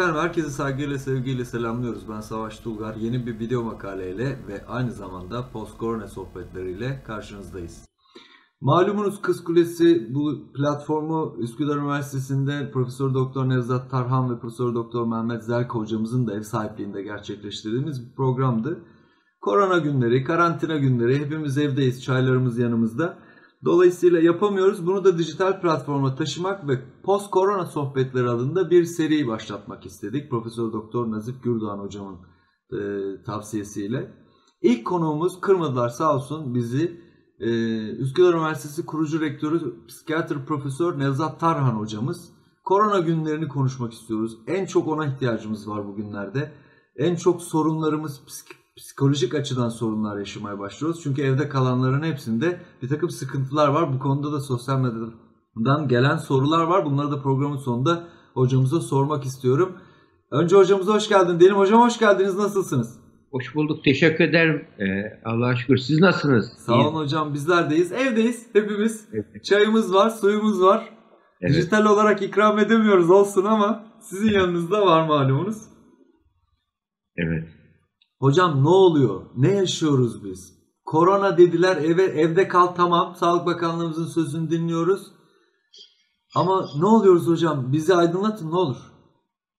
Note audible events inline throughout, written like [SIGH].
Efendim herkese saygıyla sevgiyle selamlıyoruz. Ben Savaş Tulgar. Yeni bir video makaleyle ve aynı zamanda post korona sohbetleriyle karşınızdayız. Malumunuz Kız Kulesi bu platformu Üsküdar Üniversitesi'nde Profesör Doktor Nevzat Tarhan ve Profesör Doktor Mehmet Zerk hocamızın da ev sahipliğinde gerçekleştirdiğimiz bir programdı. Korona günleri, karantina günleri hepimiz evdeyiz, çaylarımız yanımızda. Dolayısıyla yapamıyoruz. Bunu da dijital platforma taşımak ve post korona sohbetleri adında bir seri başlatmak istedik. Profesör Doktor Nazif Gürdoğan hocamın e, tavsiyesiyle. İlk konuğumuz kırmadılar sağ olsun bizi e, Üsküdar Üniversitesi kurucu rektörü psikiyatr profesör Nevzat Tarhan hocamız. Korona günlerini konuşmak istiyoruz. En çok ona ihtiyacımız var bugünlerde. En çok sorunlarımız psik psikolojik açıdan sorunlar yaşamaya başlıyoruz. Çünkü evde kalanların hepsinde bir takım sıkıntılar var. Bu konuda da sosyal medyadan gelen sorular var. Bunları da programın sonunda hocamıza sormak istiyorum. Önce hocamıza hoş geldin diyelim. Hocam hoş geldiniz. Nasılsınız? Hoş bulduk. Teşekkür ederim. Ee, Allah'a şükür. Siz nasılsınız? Sağ olun hocam. Bizlerdeyiz. Evdeyiz hepimiz. Evet. Çayımız var, suyumuz var. Evet. Dijital olarak ikram edemiyoruz olsun ama sizin yanınızda var malumunuz. Evet. Hocam ne oluyor? Ne yaşıyoruz biz? Korona dediler eve evde kal tamam. Sağlık Bakanlığımızın sözünü dinliyoruz. Ama ne oluyoruz hocam? Bizi aydınlatın ne olur.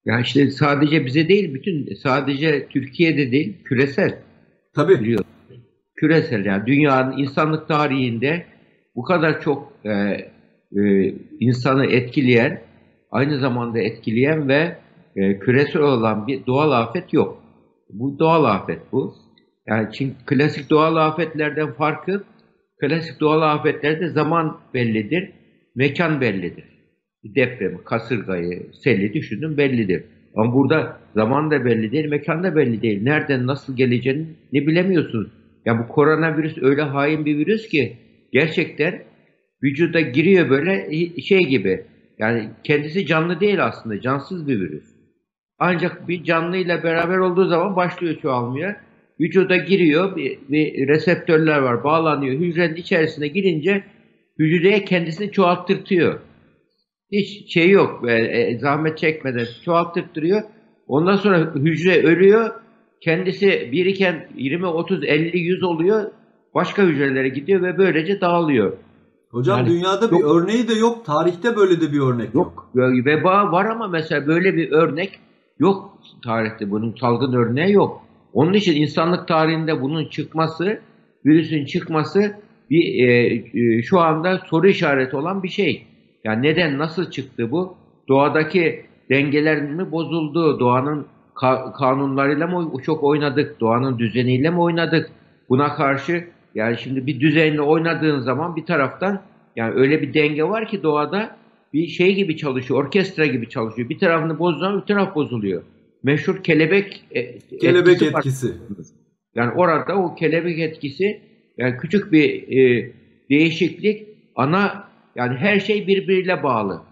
Ya işte sadece bize değil, bütün sadece Türkiye'de değil, küresel. Tabii. Biliyor. Küresel yani dünyanın insanlık tarihinde bu kadar çok e, e, insanı etkileyen, aynı zamanda etkileyen ve e, küresel olan bir doğal afet yok. Bu doğal afet bu. Yani çünkü klasik doğal afetlerden farkı klasik doğal afetlerde zaman bellidir, mekan bellidir. Depremi, kasırgayı, seli düşünün bellidir. Ama burada zaman da belli değil, mekan da belli değil. Nereden nasıl geleceğini ne bilemiyorsunuz. Ya bu koronavirüs öyle hain bir virüs ki gerçekten vücuda giriyor böyle şey gibi. Yani kendisi canlı değil aslında, cansız bir virüs. Ancak bir canlıyla beraber olduğu zaman başlıyor çoğalmaya. Vücuda giriyor, bir, bir reseptörler var, bağlanıyor. Hücrenin içerisine girince hücreye kendisini çoğalttırtıyor. Hiç şey yok, e, e, zahmet çekmeden çoğalttırtıyor. Ondan sonra hücre ölüyor. Kendisi biriken 20, 30, 50, 100 oluyor. Başka hücrelere gidiyor ve böylece dağılıyor. Hocam yani, dünyada yok, bir örneği de yok. Tarihte böyle de bir örnek yok. yok. Veba var ama mesela böyle bir örnek Yok tarihte bunun salgın örneği yok. Onun için insanlık tarihinde bunun çıkması, virüsün çıkması bir e, e, şu anda soru işareti olan bir şey. Yani neden, nasıl çıktı bu? Doğadaki dengeler mi bozuldu? Doğanın ka kanunlarıyla mı çok oynadık? Doğanın düzeniyle mi oynadık? Buna karşı yani şimdi bir düzenle oynadığın zaman bir taraftan yani öyle bir denge var ki doğada bir şey gibi çalışıyor, orkestra gibi çalışıyor. Bir tarafını bozduğunda bir taraf bozuluyor. Meşhur kelebek e, kelebek etkisi. etkisi. Yani orada o kelebek etkisi yani küçük bir e, değişiklik ana yani her şey birbiriyle bağlı.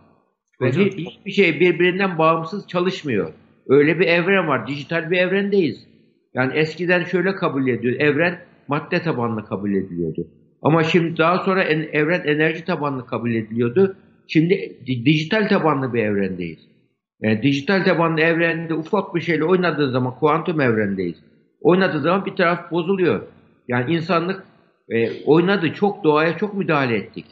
Hocam. Ve hiçbir şey birbirinden bağımsız çalışmıyor. Öyle bir evren var. Dijital bir evrendeyiz. Yani eskiden şöyle kabul ediyor. Evren madde tabanlı kabul ediliyordu. Ama şimdi daha sonra en, evren enerji tabanlı kabul ediliyordu. Şimdi dijital tabanlı bir evrendeyiz. Yani dijital tabanlı evrende ufak bir şeyle oynadığı zaman kuantum evrendeyiz. Oynadığı zaman bir taraf bozuluyor. Yani insanlık e, oynadı, çok doğaya çok müdahale ettik.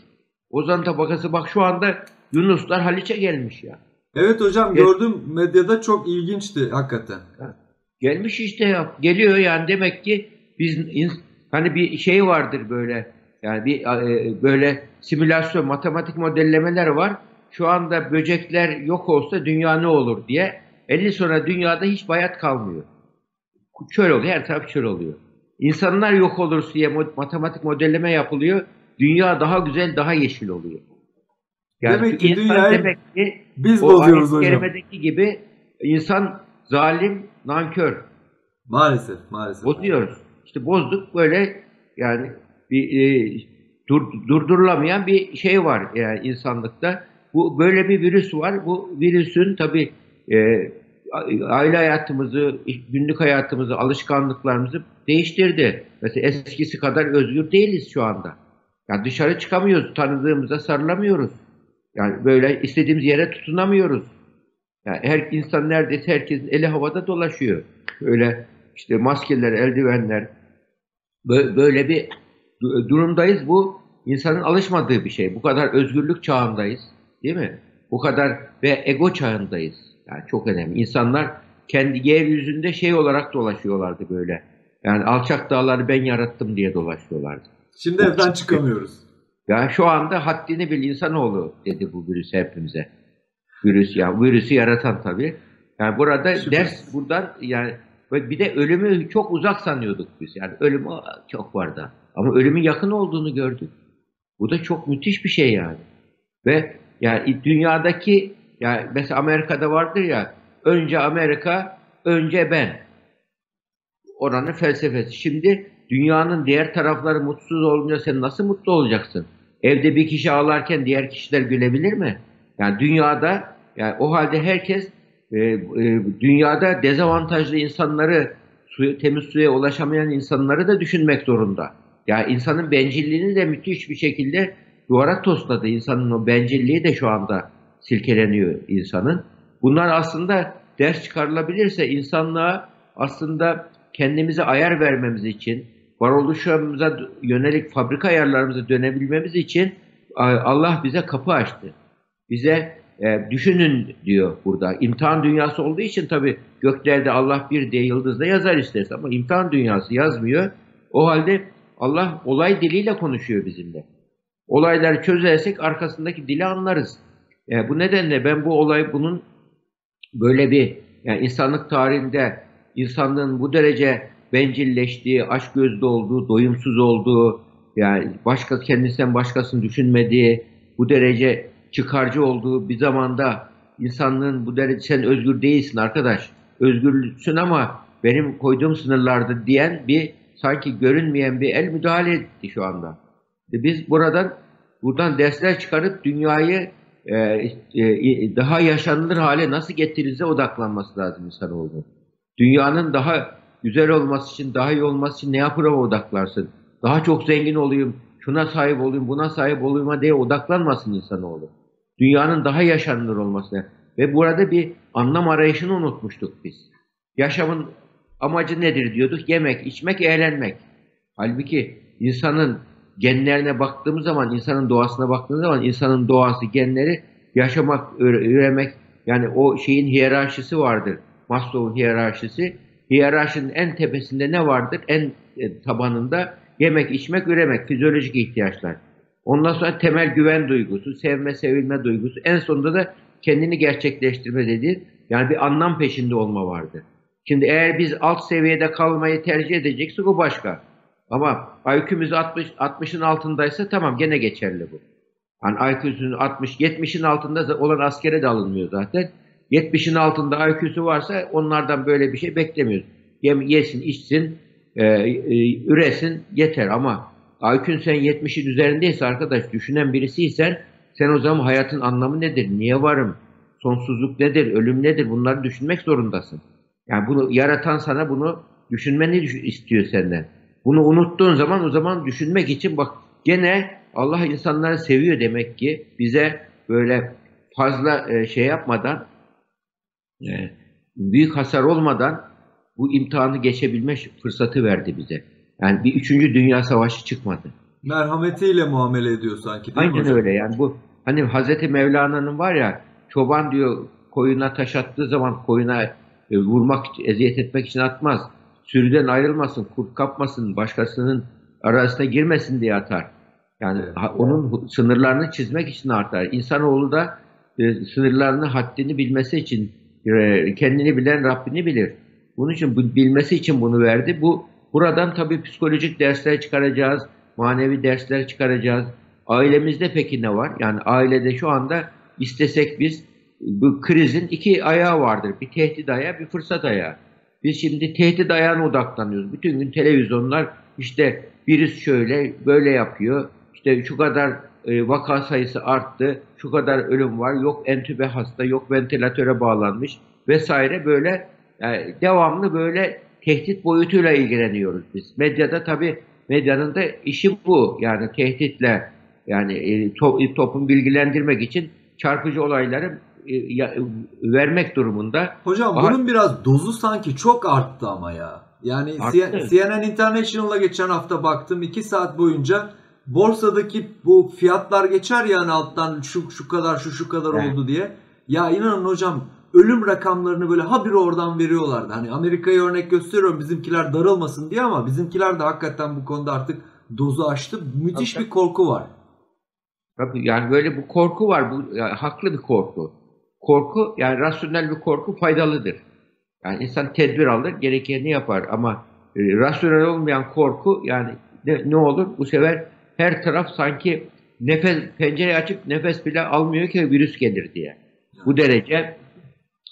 Ozan tabakası bak şu anda Yunuslar Haliç'e gelmiş ya. Evet hocam Gel gördüm medyada çok ilginçti hakikaten. Gelmiş işte ya. Geliyor yani demek ki biz hani bir şey vardır böyle yani bir e, böyle simülasyon, matematik modellemeler var. Şu anda böcekler yok olsa dünya ne olur diye. 50 sonra dünyada hiç bayat kalmıyor. Çöl oluyor, her taraf çöl oluyor. İnsanlar yok olursa diye matematik modelleme yapılıyor. Dünya daha güzel, daha yeşil oluyor. Yani demek ki dünyayı demek ki, biz bozuyoruz hocam. kerimedeki gibi insan zalim, nankör. Maalesef, maalesef. Bozuyoruz. İşte bozduk böyle yani bir e, dur, durdurulamayan bir şey var yani insanlıkta. Bu böyle bir virüs var. Bu virüsün tabi e, aile hayatımızı, günlük hayatımızı, alışkanlıklarımızı değiştirdi. Mesela eskisi kadar özgür değiliz şu anda. Yani dışarı çıkamıyoruz, tanıdığımıza sarılamıyoruz. Yani böyle istediğimiz yere tutunamıyoruz. Yani her insan neredeyse herkesin eli havada dolaşıyor. Öyle işte maskeler, eldivenler böyle bir durumdayız. Bu insanın alışmadığı bir şey. Bu kadar özgürlük çağındayız. Değil mi? Bu kadar ve ego çağındayız. Yani çok önemli. İnsanlar kendi yeryüzünde şey olarak dolaşıyorlardı böyle. Yani alçak dağları ben yarattım diye dolaşıyorlardı. Şimdi evden çıkamıyoruz. Ya şu anda haddini bil insanoğlu dedi bu virüs hepimize. Virüs ya virüsü yaratan tabii. Yani burada Süper. ders buradan yani bir de ölümü çok uzak sanıyorduk biz. Yani ölüm çok vardı. Ama ölümün yakın olduğunu gördük. Bu da çok müthiş bir şey yani. Ve yani dünyadaki yani mesela Amerika'da vardır ya önce Amerika, önce ben. Oranın felsefesi. Şimdi dünyanın diğer tarafları mutsuz olunca sen nasıl mutlu olacaksın? Evde bir kişi ağlarken diğer kişiler gülebilir mi? Yani dünyada yani o halde herkes e, e, dünyada dezavantajlı insanları suyu, temiz suya ulaşamayan insanları da düşünmek zorunda. Yani insanın bencilliğini de müthiş bir şekilde duvara tosladı. İnsanın o bencilliği de şu anda silkeleniyor insanın. Bunlar aslında ders çıkarılabilirse insanlığa aslında kendimize ayar vermemiz için, varoluşumuza yönelik fabrika ayarlarımıza dönebilmemiz için Allah bize kapı açtı. Bize e, düşünün diyor burada. İmtihan dünyası olduğu için tabi göklerde Allah bir diye yıldızda yazar isterse ama imtihan dünyası yazmıyor. O halde Allah olay diliyle konuşuyor bizimle. Olayları çözersek arkasındaki dili anlarız. Yani bu nedenle ben bu olay bunun böyle bir yani insanlık tarihinde insanlığın bu derece bencilleştiği, aşk gözlü olduğu, doyumsuz olduğu, yani başka kendisinden başkasını düşünmediği, bu derece çıkarcı olduğu bir zamanda insanlığın bu derece sen özgür değilsin arkadaş, özgürlüksün ama benim koyduğum sınırlarda diyen bir sanki görünmeyen bir el müdahale etti şu anda. Biz buradan buradan dersler çıkarıp dünyayı e, e, daha yaşanılır hale nasıl getirirse odaklanması lazım insanoğlu. Dünyanın daha güzel olması için, daha iyi olması için ne yapıra odaklarsın? Daha çok zengin olayım, şuna sahip olayım, buna sahip olayım diye odaklanmasın insanoğlu. Dünyanın daha yaşanılır olmasına. Ve burada bir anlam arayışını unutmuştuk biz. Yaşamın amacı nedir diyorduk? Yemek, içmek, eğlenmek. Halbuki insanın genlerine baktığımız zaman, insanın doğasına baktığımız zaman insanın doğası, genleri yaşamak, üremek yani o şeyin hiyerarşisi vardır. Maslow'un hiyerarşisi. Hiyerarşinin en tepesinde ne vardır? En e, tabanında yemek, içmek, üremek, fizyolojik ihtiyaçlar. Ondan sonra temel güven duygusu, sevme, sevilme duygusu. En sonunda da kendini gerçekleştirme dediği yani bir anlam peşinde olma vardır. Şimdi eğer biz alt seviyede kalmayı tercih edeceksek o başka. Ama IQ'muz 60, 60'ın altındaysa tamam gene geçerli bu. Yani IQ'sunun 60, 70'in altında olan askere de alınmıyor zaten. 70'in altında IQ'su varsa onlardan böyle bir şey beklemiyoruz. Yem, yesin, içsin, e, e, üresin yeter ama IQ'un sen 70'in üzerindeyse arkadaş düşünen birisiysen sen o zaman hayatın anlamı nedir? Niye varım? Sonsuzluk nedir? Ölüm nedir? Bunları düşünmek zorundasın. Yani bunu yaratan sana bunu düşünmeni istiyor senden. Bunu unuttuğun zaman o zaman düşünmek için bak gene Allah insanları seviyor demek ki bize böyle fazla e, şey yapmadan e, büyük hasar olmadan bu imtihanı geçebilme fırsatı verdi bize. Yani bir üçüncü dünya savaşı çıkmadı. Merhametiyle muamele ediyor sanki değil Aynen mi öyle yani bu hani Hazreti Mevlana'nın var ya çoban diyor koyuna taş attığı zaman koyuna e, vurmak, eziyet etmek için atmaz. Sürüden ayrılmasın, kurt kapmasın, başkasının arasına girmesin diye atar. Yani evet. onun sınırlarını çizmek için artar. İnsanoğlu da e, sınırlarını, haddini bilmesi için e, kendini bilen Rabbini bilir. Bunun için bu, bilmesi için bunu verdi. Bu buradan tabii psikolojik dersler çıkaracağız, manevi dersler çıkaracağız. Ailemizde peki ne var? Yani ailede şu anda istesek biz bu krizin iki ayağı vardır. Bir tehdit ayağı, bir fırsat ayağı. Biz şimdi tehdit ayağına odaklanıyoruz. Bütün gün televizyonlar işte virüs şöyle, böyle yapıyor. İşte şu kadar e, vaka sayısı arttı, şu kadar ölüm var, yok entübe hasta, yok ventilatöre bağlanmış vesaire böyle yani devamlı böyle tehdit boyutuyla ilgileniyoruz biz. Medyada tabii medyanın da işi bu. Yani tehditle yani e, to, toplum bilgilendirmek için çarpıcı olayları vermek durumunda. Hocam Bahar- bunun biraz dozu sanki çok arttı ama ya. Yani Arttı. CNN International'a geçen hafta baktım 2 saat boyunca borsadaki bu fiyatlar geçer yani alttan şu şu kadar şu şu kadar Evet. oldu diye. Ya inanın hocam ölüm rakamlarını böyle habire oradan veriyorlardı. Hani Amerika'ya örnek gösteriyorum bizimkiler darılmasın diye ama bizimkiler de hakikaten bu konuda artık dozu aştı. Müthiş Tabii. bir korku var. Tabii yani böyle bu korku var. Bu yani haklı bir korku. Korku yani rasyonel bir korku faydalıdır. Yani insan tedbir alır, gerekeni yapar ama e, rasyonel olmayan korku yani ne, ne olur? Bu sefer her taraf sanki nefes pencereyi açıp nefes bile almıyor ki virüs gelir diye. Bu derece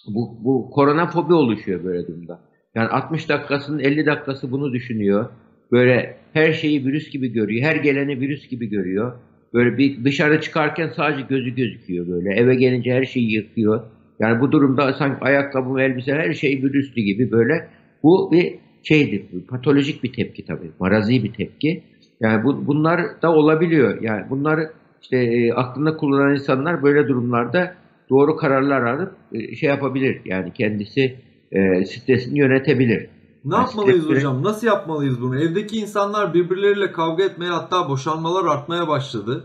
bu, bu koronafobi oluşuyor böyle durumda. Yani 60 dakikasının 50 dakikası bunu düşünüyor. Böyle her şeyi virüs gibi görüyor. Her geleni virüs gibi görüyor. Böyle bir dışarı çıkarken sadece gözü gözüküyor böyle. Eve gelince her şeyi yıkıyor. Yani bu durumda sanki ayakkabı, elbise her şey virüslü gibi böyle. Bu bir şeydir. Patolojik bir tepki tabii. Marazi bir tepki. Yani bu, bunlar da olabiliyor. Yani bunları işte e, aklında kullanan insanlar böyle durumlarda doğru kararlar alıp e, şey yapabilir. Yani kendisi e, stresini yönetebilir. Ne Yani yapmalıyız hocam? Nasıl yapmalıyız bunu? Evdeki insanlar birbirleriyle kavga etmeye hatta boşanmalar artmaya başladı.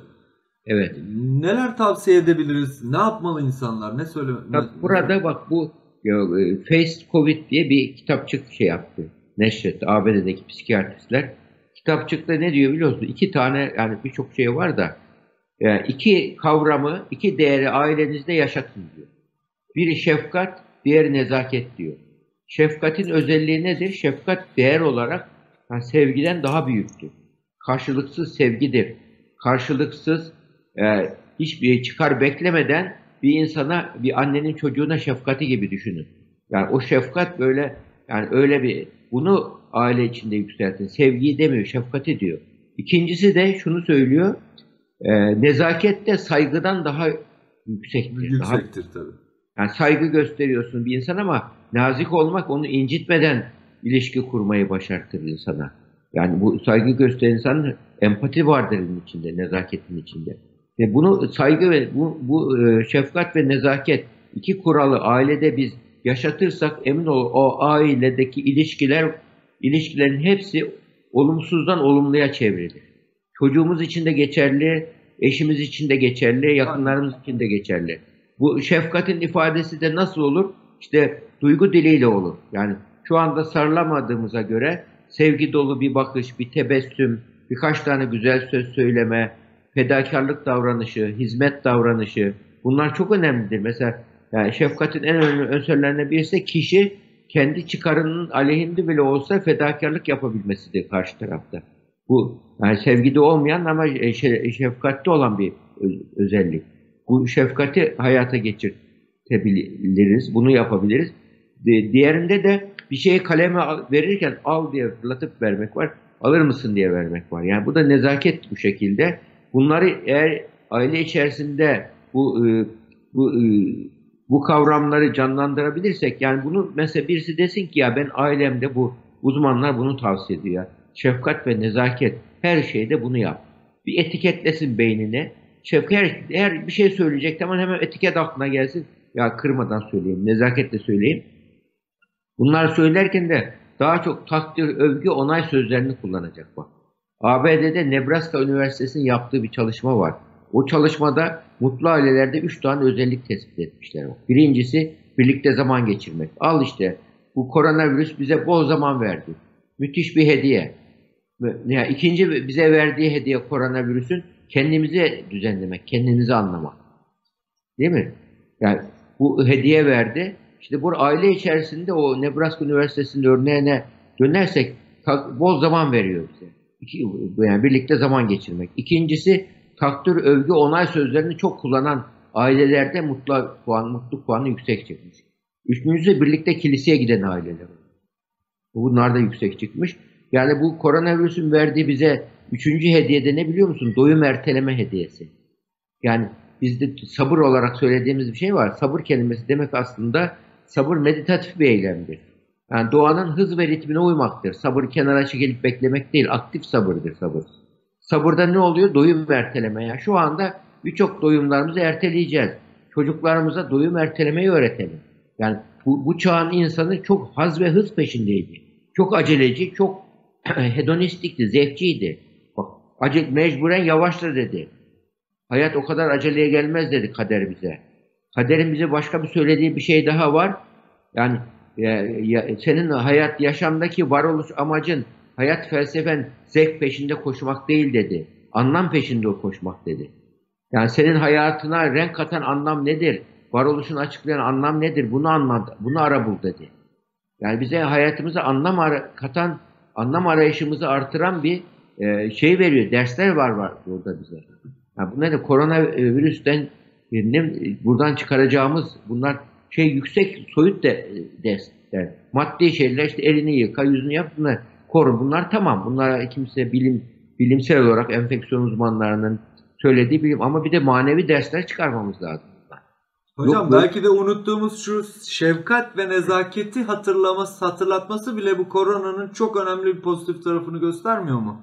Evet. Neler tavsiye edebiliriz? Ne yapmalı insanlar? Ne söyle? Bak ne- burada bak bu ya, e, Face Covid diye bir kitapçık şey yaptı. Neşretti ABD'deki psikiyatristler. Kitapçıkta ne diyor biliyor musun? İki tane yani birçok şey var da yani iki kavramı, iki değeri ailenizde yaşatın diyor. Biri şefkat, diğeri nezaket diyor. Şefkatin özelliği nedir? Şefkat değer olarak yani sevgiden daha büyüktür. Karşılıksız sevgidir. Karşılıksız e, hiçbir çıkar beklemeden bir insana, bir annenin çocuğuna şefkati gibi düşünün. Yani o şefkat böyle yani öyle bir bunu aile içinde yükseltin. Sevgiyi demiyor, şefkati diyor. İkincisi de şunu söylüyor. E, nezaket de saygıdan daha yüksektir. Daha Yüksektir tabii. yani saygı gösteriyorsun bir insan ama nazik olmak onu incitmeden ilişki kurmayı başartır insana. Yani bu saygı gösteren insanın empati vardır içinde, nezaketin içinde. Ve bunu saygı ve bu, bu e, şefkat ve nezaket iki kuralı ailede biz yaşatırsak emin ol o ailedeki ilişkiler ilişkilerin hepsi olumsuzdan olumluya çevrilir. Çocuğumuz için de geçerli, eşimiz için de geçerli, yakınlarımız için de geçerli. Bu şefkatin ifadesi de nasıl olur? İşte duygu diliyle olur. Yani şu anda sarılamadığımıza göre sevgi dolu bir bakış, bir tebessüm, birkaç tane güzel söz söyleme, fedakarlık davranışı, hizmet davranışı bunlar çok önemlidir. Mesela yani şefkatin en önemli unsurlarından birisi kişi kendi çıkarının aleyhinde bile olsa fedakarlık yapabilmesidir karşı tarafta. Bu yani sevgide olmayan ama şe- şefkatli olan bir özellik. Bu şefkati hayata geçirtebiliriz, bunu yapabiliriz. Di- Diğerinde de bir şeyi kaleme al- verirken al diye fırlatıp vermek var, alır mısın diye vermek var. Yani bu da nezaket bu şekilde. Bunları eğer aile içerisinde bu e, bu e, bu kavramları canlandırabilirsek yani bunu mesela birisi desin ki ya ben ailemde bu uzmanlar bunu tavsiye ediyor. Şefkat ve nezaket her şeyde bunu yap. Bir etiketlesin beynine. Şefkat her, her bir şey söyleyecek zaman hemen etiket aklına gelsin. Ya kırmadan söyleyeyim, nezaketle söyleyeyim. Bunlar söylerken de daha çok takdir, övgü, onay sözlerini kullanacak bak. ABD'de Nebraska Üniversitesi'nin yaptığı bir çalışma var. O çalışmada mutlu ailelerde 3 tane özellik tespit etmişler. Birincisi birlikte zaman geçirmek. Al işte bu koronavirüs bize bol zaman verdi. Müthiş bir hediye. Ve- Ya ikinci bize verdiği hediye koronavirüsün kendimizi düzenlemek, kendinizi anlamak. Değil mi? Yani bu hediye verdi. İşte bu aile içerisinde o Nebraska Üniversitesi'nin örneğine dönersek bol zaman veriyor bize. İki, yani birlikte zaman geçirmek. İkincisi takdir, övgü, onay sözlerini çok kullanan ailelerde mutlu puan, mutluluk puanı yüksek çıkmış. Üçüncüsü birlikte kiliseye giden aileler. Bunlar da yüksek çıkmış. Yani bu koronavirüsün verdiği bize üçüncü hediyede ne biliyor musun? Doyum erteleme hediyesi. Yani bizde sabır olarak söylediğimiz bir şey var. Sabır kelimesi demek aslında sabır meditatif bir eylemdir. Yani doğanın hız ve ritmine uymaktır. Sabır kenara çekilip beklemek değil, aktif sabırdır sabır. Sabırda ne oluyor? Doyum erteleme. Yani şu anda birçok doyumlarımızı erteleyeceğiz. çocuklarımıza doyum ertelemeyi öğretelim. Yani bu, bu çağın insanı çok haz ve hız peşindeydi. Çok aceleci, çok [CLEARS THROAT] hedonistikti, zevkçiydi. Bak, acele, mecburen yavaşla dedi. Hayat o kadar aceleye gelmez dedi kader bize. Kaderin bize başka bir söylediği bir şey daha var. Yani ya, ya, senin hayat yaşamdaki varoluş amacın, hayat felsefen zevk peşinde koşmak değil dedi. Anlam peşinde koşmak dedi. Yani senin hayatına renk katan anlam nedir? Varoluşunu açıklayan anlam nedir? Bunu anla, bunu ara bul dedi. Yani bize hayatımıza anlam ara, katan, anlam arayışımızı artıran bir e, şey veriyor. Dersler var var burada bize. Yani bunlar da koronavirüsten ne, buradan çıkaracağımız bunlar şey yüksek soyut de, dersler. Maddi şeyler işte elini yıka, yüzünü yap bunlar koru. Bunlar tamam. Bunlara kimse bilim bilimsel olarak enfeksiyon uzmanlarının söylediği bilim ama bir de manevi dersler çıkarmamız lazım. Hocam Yok, belki de unuttuğumuz şu şefkat ve nezaketi hatırlaması, hatırlatması bile bu koronanın çok önemli bir pozitif tarafını göstermiyor mu?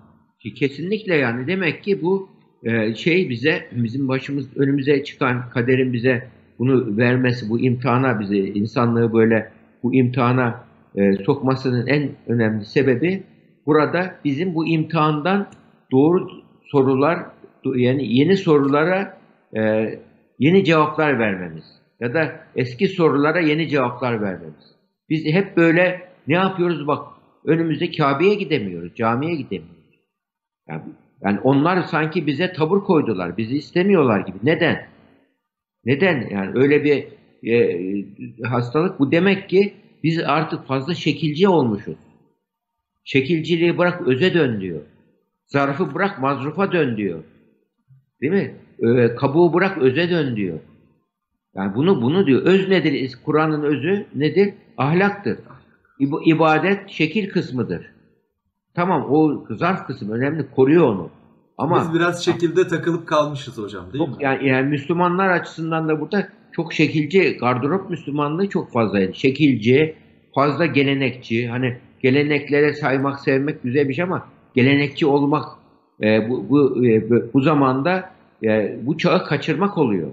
Kesinlikle yani demek ki bu e, şey bize bizim başımız önümüze çıkan kaderin bize bunu vermesi, bu imtihana bizi insanlığı böyle bu imtihana e, sokmasının en önemli sebebi burada bizim bu imtihandan doğru sorular yani yeni sorulara e, yeni cevaplar vermemiz ya da eski sorulara yeni cevaplar vermemiz. Biz hep böyle ne yapıyoruz bak önümüzde Kabe'ye gidemiyoruz, camiye gidemiyoruz. Yani, yani onlar sanki bize tabur koydular, bizi istemiyorlar gibi. Neden? Neden? Yani öyle bir e, hastalık bu demek ki biz artık fazla şekilci olmuşuz. Şekilciliği bırak öze dön diyor. Zarfı bırak mazrufa dön diyor. Değil mi? Ee, kabuğu bırak öze dön diyor. Yani bunu bunu diyor. Öz nedir? Kur'an'ın özü nedir? Ahlaktır. İbadet şekil kısmıdır. Tamam o zarf kısmı önemli. Koruyor onu. Ama biz biraz şekilde takılıp kalmışız hocam değil çok, mi? Yani, yani Müslümanlar açısından da burada çok şekilci, gardırop Müslümanlığı çok fazlaydı. Şekilci, fazla gelenekçi. Hani geleneklere saymak, sevmek güzel bir şey ama gelenekçi olmak e, bu, bu, e, bu zamanda e, bu çağı kaçırmak oluyor.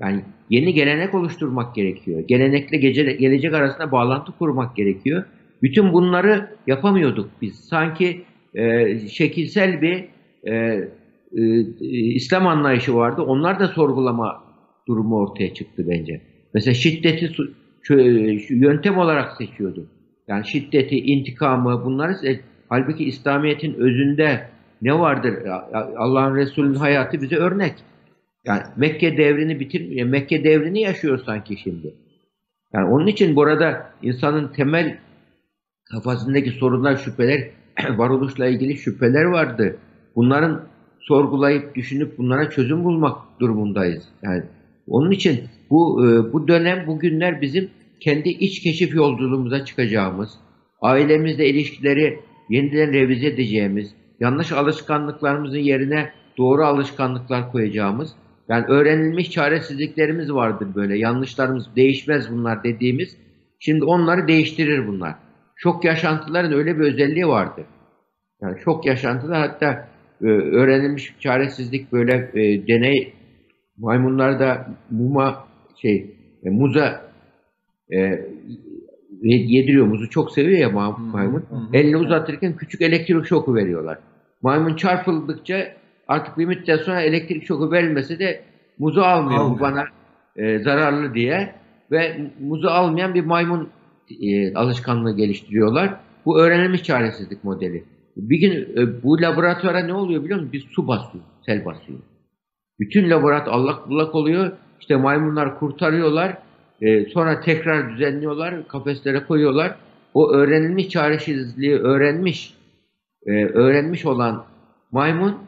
Yani yeni gelenek oluşturmak gerekiyor. Gelenekle gece, gelecek arasında bağlantı kurmak gerekiyor. Bütün bunları yapamıyorduk biz. Sanki e, şekilsel bir e, e, İslam anlayışı vardı. Onlar da sorgulama durumu ortaya çıktı bence. Mesela şiddeti yöntem olarak seçiyordu. Yani şiddeti, intikamı bunları halbuki İslamiyet'in özünde ne vardır? Allah'ın Resulü'nün hayatı bize örnek. Yani Mekke devrini bitirmiyor. Mekke devrini yaşıyor sanki şimdi. Yani onun için burada insanın temel kafasındaki sorunlar, şüpheler, [CLEARS THROAT] varoluşla ilgili şüpheler vardı. Bunların sorgulayıp, düşünüp bunlara çözüm bulmak durumundayız. Yani onun için bu e, bu dönem, bu günler bizim kendi iç keşif yolculuğumuza çıkacağımız, ailemizle ilişkileri yeniden revize edeceğimiz, yanlış alışkanlıklarımızın yerine doğru alışkanlıklar koyacağımız, yani öğrenilmiş çaresizliklerimiz vardır böyle, yanlışlarımız değişmez bunlar dediğimiz, şimdi onları değiştirir bunlar. Şok yaşantıların öyle bir özelliği vardır. Yani şok yaşantılar hatta e, öğrenilmiş çaresizlik böyle e, deney maymunlarda muma şey e, muza e, yediriyor muzu çok seviyor ya maymun. Hı hı. Elini uzatırken küçük elektrik şoku veriyorlar. Maymun çarpıldıkça artık bir müddet sonra elektrik şoku verilmesi de muzu almıyor Almıyor. bu bana e, zararlı diye ve muzu almayan bir maymun e, alışkanlığı geliştiriyorlar. Bu öğrenilmiş çaresizlik modeli. Bir gün e, bu laboratuvara ne oluyor biliyor musun? Bir su basıyor, sel basıyor. Bütün laboratuvar allak bullak oluyor. İşte maymunlar kurtarıyorlar. E, sonra tekrar düzenliyorlar. Kafeslere koyuyorlar. O öğrenilmiş çaresizliği öğrenmiş e, öğrenmiş olan maymun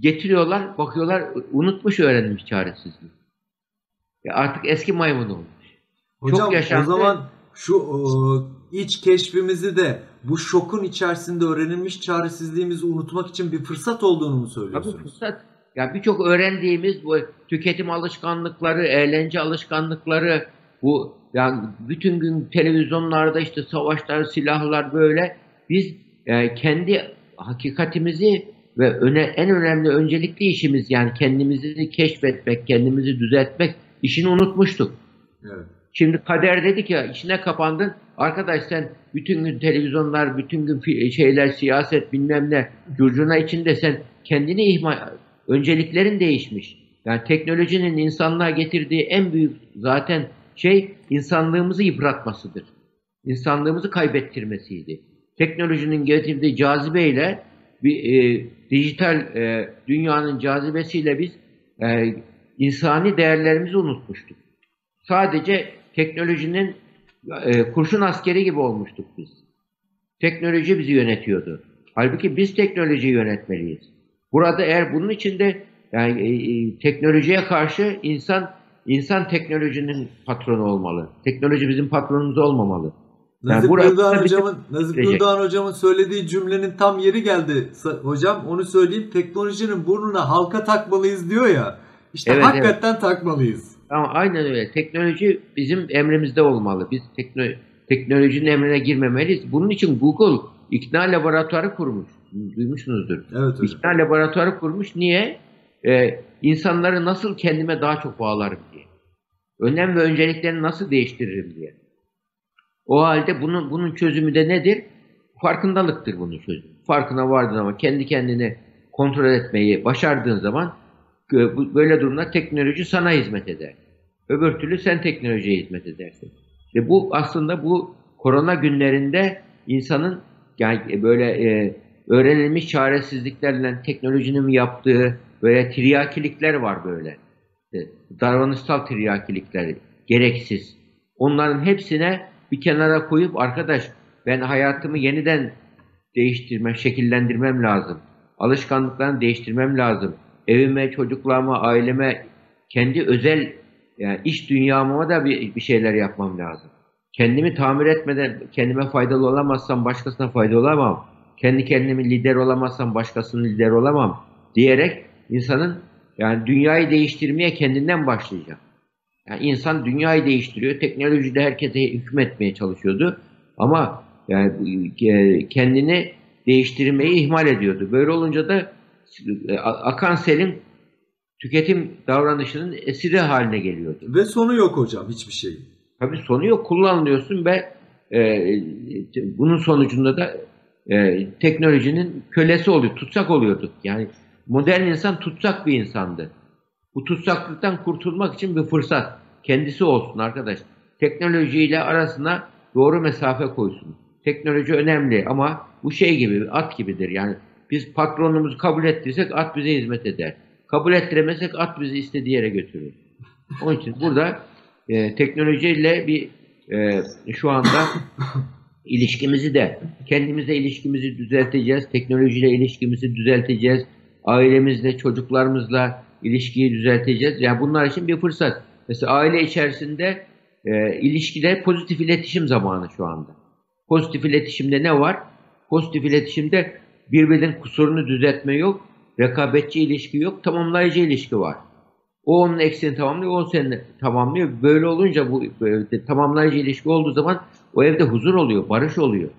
getiriyorlar, bakıyorlar unutmuş öğrenmiş çaresizliği. Ya artık eski maymun olmuş. Hocam Çok yaşandı. o zaman şu o, iç keşfimizi de bu şokun içerisinde öğrenilmiş çaresizliğimizi unutmak için bir fırsat olduğunu mu söylüyorsunuz? Tabii fırsat. Ya birçok öğrendiğimiz bu tüketim alışkanlıkları, eğlence alışkanlıkları, bu yani bütün gün televizyonlarda işte savaşlar, silahlar böyle biz e, kendi hakikatimizi ve öne, en önemli öncelikli işimiz yani kendimizi keşfetmek, kendimizi düzeltmek işini unutmuştuk. Evet. Şimdi kader dedik ya içine kapandın. Arkadaş sen bütün gün televizyonlar, bütün gün şeyler, siyaset bilmem ne curcuna içinde sen kendini ihmal, önceliklerin değişmiş. Yani teknolojinin insanlığa getirdiği en büyük zaten şey insanlığımızı yıpratmasıdır. İnsanlığımızı kaybettirmesiydi. Teknolojinin getirdiği cazibeyle bir e, dijital e, dünyanın cazibesiyle biz e, insani değerlerimizi unutmuştuk. Sadece teknolojinin e, kurşun askeri gibi olmuştuk biz. Teknoloji bizi yönetiyordu. Halbuki biz teknolojiyi yönetmeliyiz. Burada eğer bunun içinde yani e, e, teknolojiye karşı insan insan teknolojinin patronu olmalı. Teknoloji bizim patronumuz olmamalı. Nazif yani Güldoğan hocamın Nazif Güldoğan hocamın söylediği cümlenin tam yeri geldi hocam. Onu söyleyeyim. Teknolojinin burnuna halka takmalıyız diyor ya. İşte evet, hakikaten evet. takmalıyız. Ama aynen öyle. Teknoloji bizim emrimizde olmalı. Biz tekno teknolojinin emrine girmemeliyiz. Bunun için Google ikna laboratuvarı kurmuş. Duymuşsunuzdur. Evet hocam. İkna laboratuvarı kurmuş. Niye? Ee, insanları nasıl kendime daha çok bağlarım diye. Önem ve önceliklerini nasıl değiştiririm diye. O halde bunun bunun çözümü de nedir? Farkındalıktır bunun çözümü. Farkına vardın ama kendi kendini kontrol etmeyi başardığın zaman böyle durumda teknoloji sana hizmet eder. Öbür türlü sen teknolojiye hizmet edersin. Ve bu aslında bu korona günlerinde insanın yani böyle e, öğrenilmiş çaresizliklerle teknolojinin yaptığı böyle tiryakilikler var böyle. E, davranışsal tiryakilikler, gereksiz. Onların hepsine bir kenara koyup arkadaş ben hayatımı yeniden değiştirmem, şekillendirmem lazım. Alışkanlıklarını değiştirmem lazım. Evime, çocuklarıma, aileme, kendi özel yani iş dünyama da bir, bir şeyler yapmam lazım. Kendimi tamir etmeden kendime faydalı olamazsam başkasına faydalı olamam. Kendi kendimi lider olamazsam başkasının lider olamam diyerek insanın yani dünyayı değiştirmeye kendinden başlayacak. Yani insan dünyayı değiştiriyor. Teknolojide herkese hükmetmeye çalışıyordu. Ama yani e, kendini değiştirmeyi ihmal ediyordu. Böyle olunca da akan selin tüketim davranışının esiri haline geliyordu. Ve sonu yok hocam hiçbir şey. Tabii sonu yok. Kullanılıyorsun ve e, bunun sonucunda da e, teknolojinin kölesi oluyor. Tutsak oluyorduk. Yani modern insan tutsak bir insandı. Bu tutsaklıktan kurtulmak için bir fırsat. Kendisi olsun arkadaş. Teknolojiyle arasına doğru mesafe koysun. Teknoloji önemli ama bu şey gibi, at gibidir. Yani biz patronumuzu kabul ettiysek at bize hizmet eder. Kabul ettiremezsek at bizi istediği yere götürür. Onun için burada e, teknolojiyle bir e, şu anda [COUGHS] ilişkimizi de kendimize ilişkimizi düzelteceğiz. Teknolojiyle ilişkimizi düzelteceğiz. Ailemizle, çocuklarımızla ilişkiyi düzelteceğiz. Yani bunlar için bir fırsat. Mesela aile içerisinde e, ilişkide pozitif iletişim zamanı şu anda. Pozitif iletişimde ne var? Pozitif iletişimde birbirinin kusurunu düzeltme yok, rekabetçi ilişki yok, tamamlayıcı ilişki var. O onun eksiğini tamamlıyor, o senin tamamlıyor. Böyle olunca bu böyle, tamamlayıcı ilişki olduğu zaman o evde huzur oluyor, barış oluyor.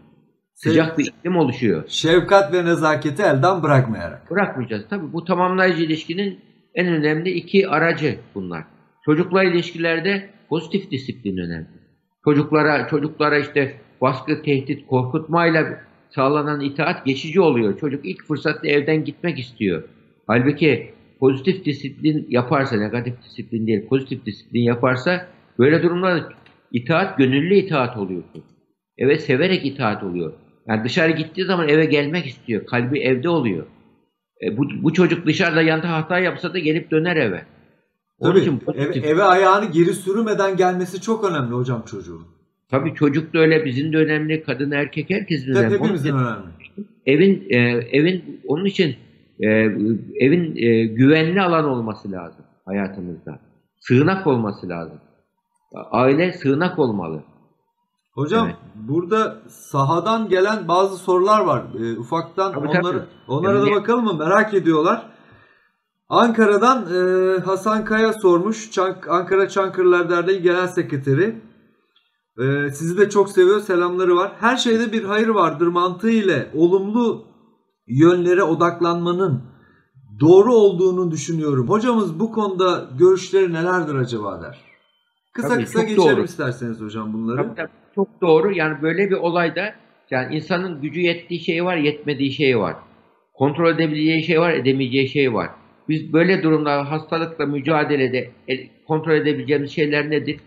Sıcak bir iklim oluşuyor. Şefkat ve nezaketi elden bırakmayarak. Bırakmayacağız. Tabii bu tamamlayıcı ilişkinin en önemli iki aracı bunlar. Çocuklar ilişkilerde pozitif disiplin önemli. Çocuklara çocuklara işte baskı, tehdit, korkutmayla sağlanan itaat geçici oluyor. Çocuk ilk fırsatta evden gitmek istiyor. Halbuki pozitif disiplin yaparsa, negatif disiplin değil, pozitif disiplin yaparsa böyle durumlarda itaat gönüllü itaat oluyor. Eve severek itaat oluyor. Yani dışarı gittiği zaman eve gelmek istiyor. Kalbi evde oluyor. E, bu, bu çocuk dışarıda yanda hata yapsa da gelip döner eve. Onun Tabii için eve, eve ayağını geri sürmeden gelmesi çok önemli hocam çocuğun. Tabii çocuk da öyle, bizim de önemli, kadın erkek herkesin önemli. Hepimizin önemli. Evin e, evin onun için e, evin e, güvenli alan olması lazım hayatımızda. Sığınak olması lazım. Aile sığınak olmalı. Hocam evet. burada sahadan gelen bazı sorular var. E, ufaktan tabii, onları tabii. onlara yani, da bakalım mı? Merak ediyorlar. Ankara'dan e, Hasan Kaya sormuş. Çank, Ankara Çankırılar Derneği Genel Sekreteri. E, sizi de çok seviyor. Selamları var. Her şeyde bir hayır vardır mantığı ile olumlu yönlere odaklanmanın doğru olduğunu düşünüyorum. Hocamız bu konuda görüşleri nelerdir acaba der. Kısa Tabii, kısa geçelim doğru. isterseniz hocam bunları. Tabii, tabii, çok doğru. Yani böyle bir olayda yani insanın gücü yettiği şey var, yetmediği şey var. Kontrol edebileceği şey var, edemeyeceği şey var. Biz böyle durumda hastalıkla mücadelede e, kontrol edebileceğimiz şeyler nedir?